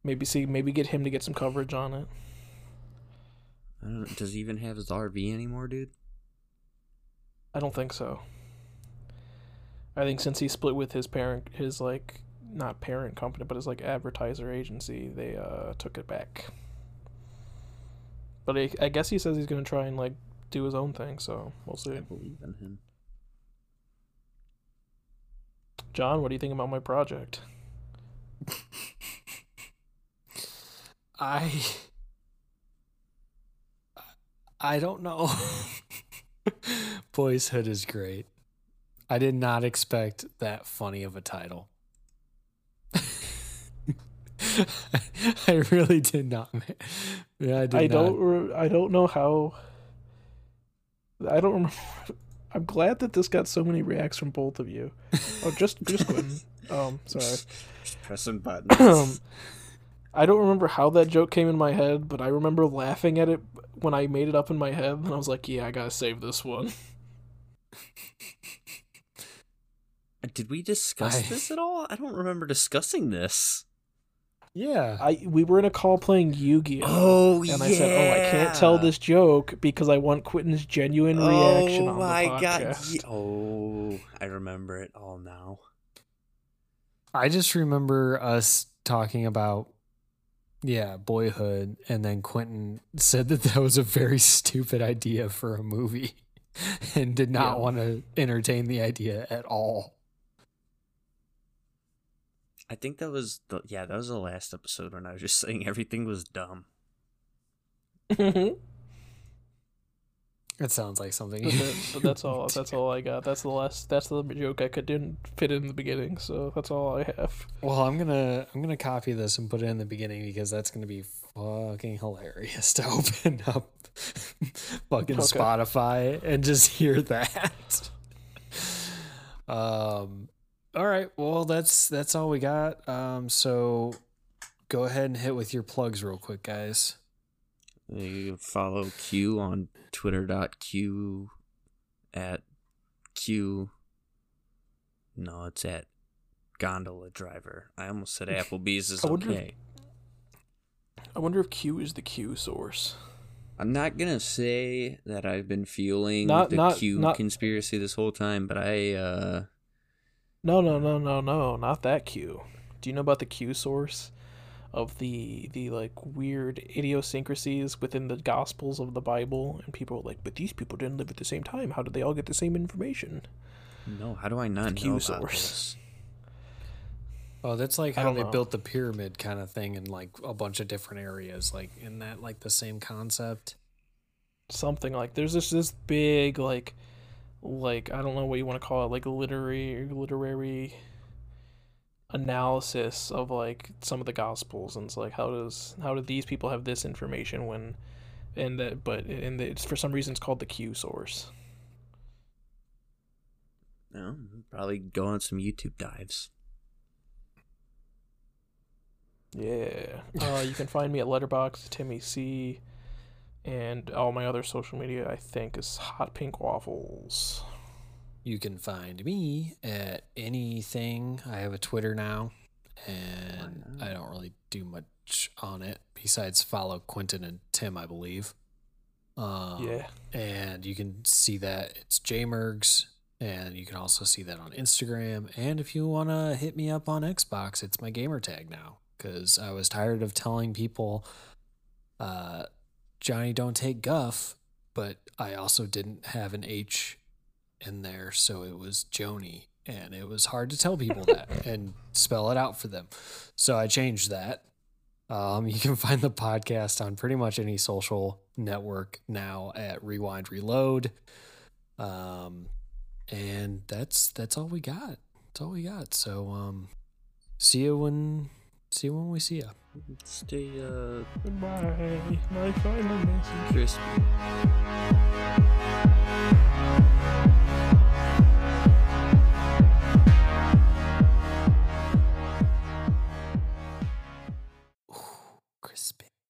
Maybe see, maybe get him to get some coverage on it. I don't, does he even have his RV anymore, dude? I don't think so. I think since he split with his parent, his like not parent company, but his like advertiser agency, they uh took it back. But I, I guess he says he's gonna try and like do his own thing, so we'll see. I believe in him. John, what do you think about my project? I I don't know. Boyshood is great. I did not expect that funny of a title. I really did not. Yeah, I did I not. don't. Re- I don't know how. I don't remember. I'm glad that this got so many reacts from both of you. Oh, just just Quinten. Um, sorry. Pressing buttons. Um, I don't remember how that joke came in my head, but I remember laughing at it when I made it up in my head, and I was like, "Yeah, I gotta save this one." Did we discuss I- this at all? I don't remember discussing this. Yeah. I we were in a call playing Yu-Gi-Oh. Oh, and I said, "Oh, I can't tell this joke because I want Quinten's genuine oh reaction oh on my the god! podcast." ye- Oh, I remember it all now. I just remember us talking about, yeah, boyhood, and then Quinten said that that was a very stupid idea for a movie and did not Yeah. want want to entertain the idea at all. I think that was the yeah that was the last episode when I was just saying everything was dumb. It sounds like something. that- but that's all. That's all I got. That's the last. That's the joke I could didn't fit in the beginning. So that's all I have. Well, I'm gonna I'm gonna copy this and put it in the beginning because that's gonna be fucking hilarious to open up fucking Okay. Spotify and just hear that. um. All right. Well, that's that's all we got. Um. So go ahead and hit with your plugs real quick, guys. You can follow Q on Twitter.q at Q. No, it's at Gondola Driver. I almost said Applebee's is I wonder if- okay. I wonder if Q is the Q source. I'm not gonna say that I've been fueling Not- the not- Q not- conspiracy this whole time, but I uh No, no, no, no, no, not that Q. Do you know about the Q source of the the like weird idiosyncrasies within the Gospels of the Bible? And people are like, but these people didn't live at the same time. How did they all get the same information? no, how do I not The know Q about source. this? Oh, that's like how they know. built the pyramid kind of thing in like a bunch of different areas. Like, in that like the same concept? Something like there's this this big like like I don't know what you want to call it, like literary literary analysis of like some of the gospels and it's like how does how do these people have this information when and that but and it's for some reason it's called the Q source. No, probably go on some YouTube dives. Yeah. Uh, you can find me at Letterboxd Timmy C, and all my other social media I think is Hot Pink Waffles. You can find me at anything. I have a Twitter now, and I don't really do much on it besides follow Quinten and Tim, I believe. Um, Yeah. And you can see that it's JMergs, and you can also see that on Instagram. And if you want to hit me up on Xbox, it's my gamer tag now because I was tired of telling people, uh, Johnny, don't take guff, but I also didn't have an H in there, so it was Joni, and it was hard to tell people that and spell it out for them. So I changed that. Um, you can find the podcast on pretty much any social network now at Rewind Reload. Um, and that's that's all we got. That's all we got. So um, see you when see you when we see you. Stay, uh, goodbye. My final message. Crispy.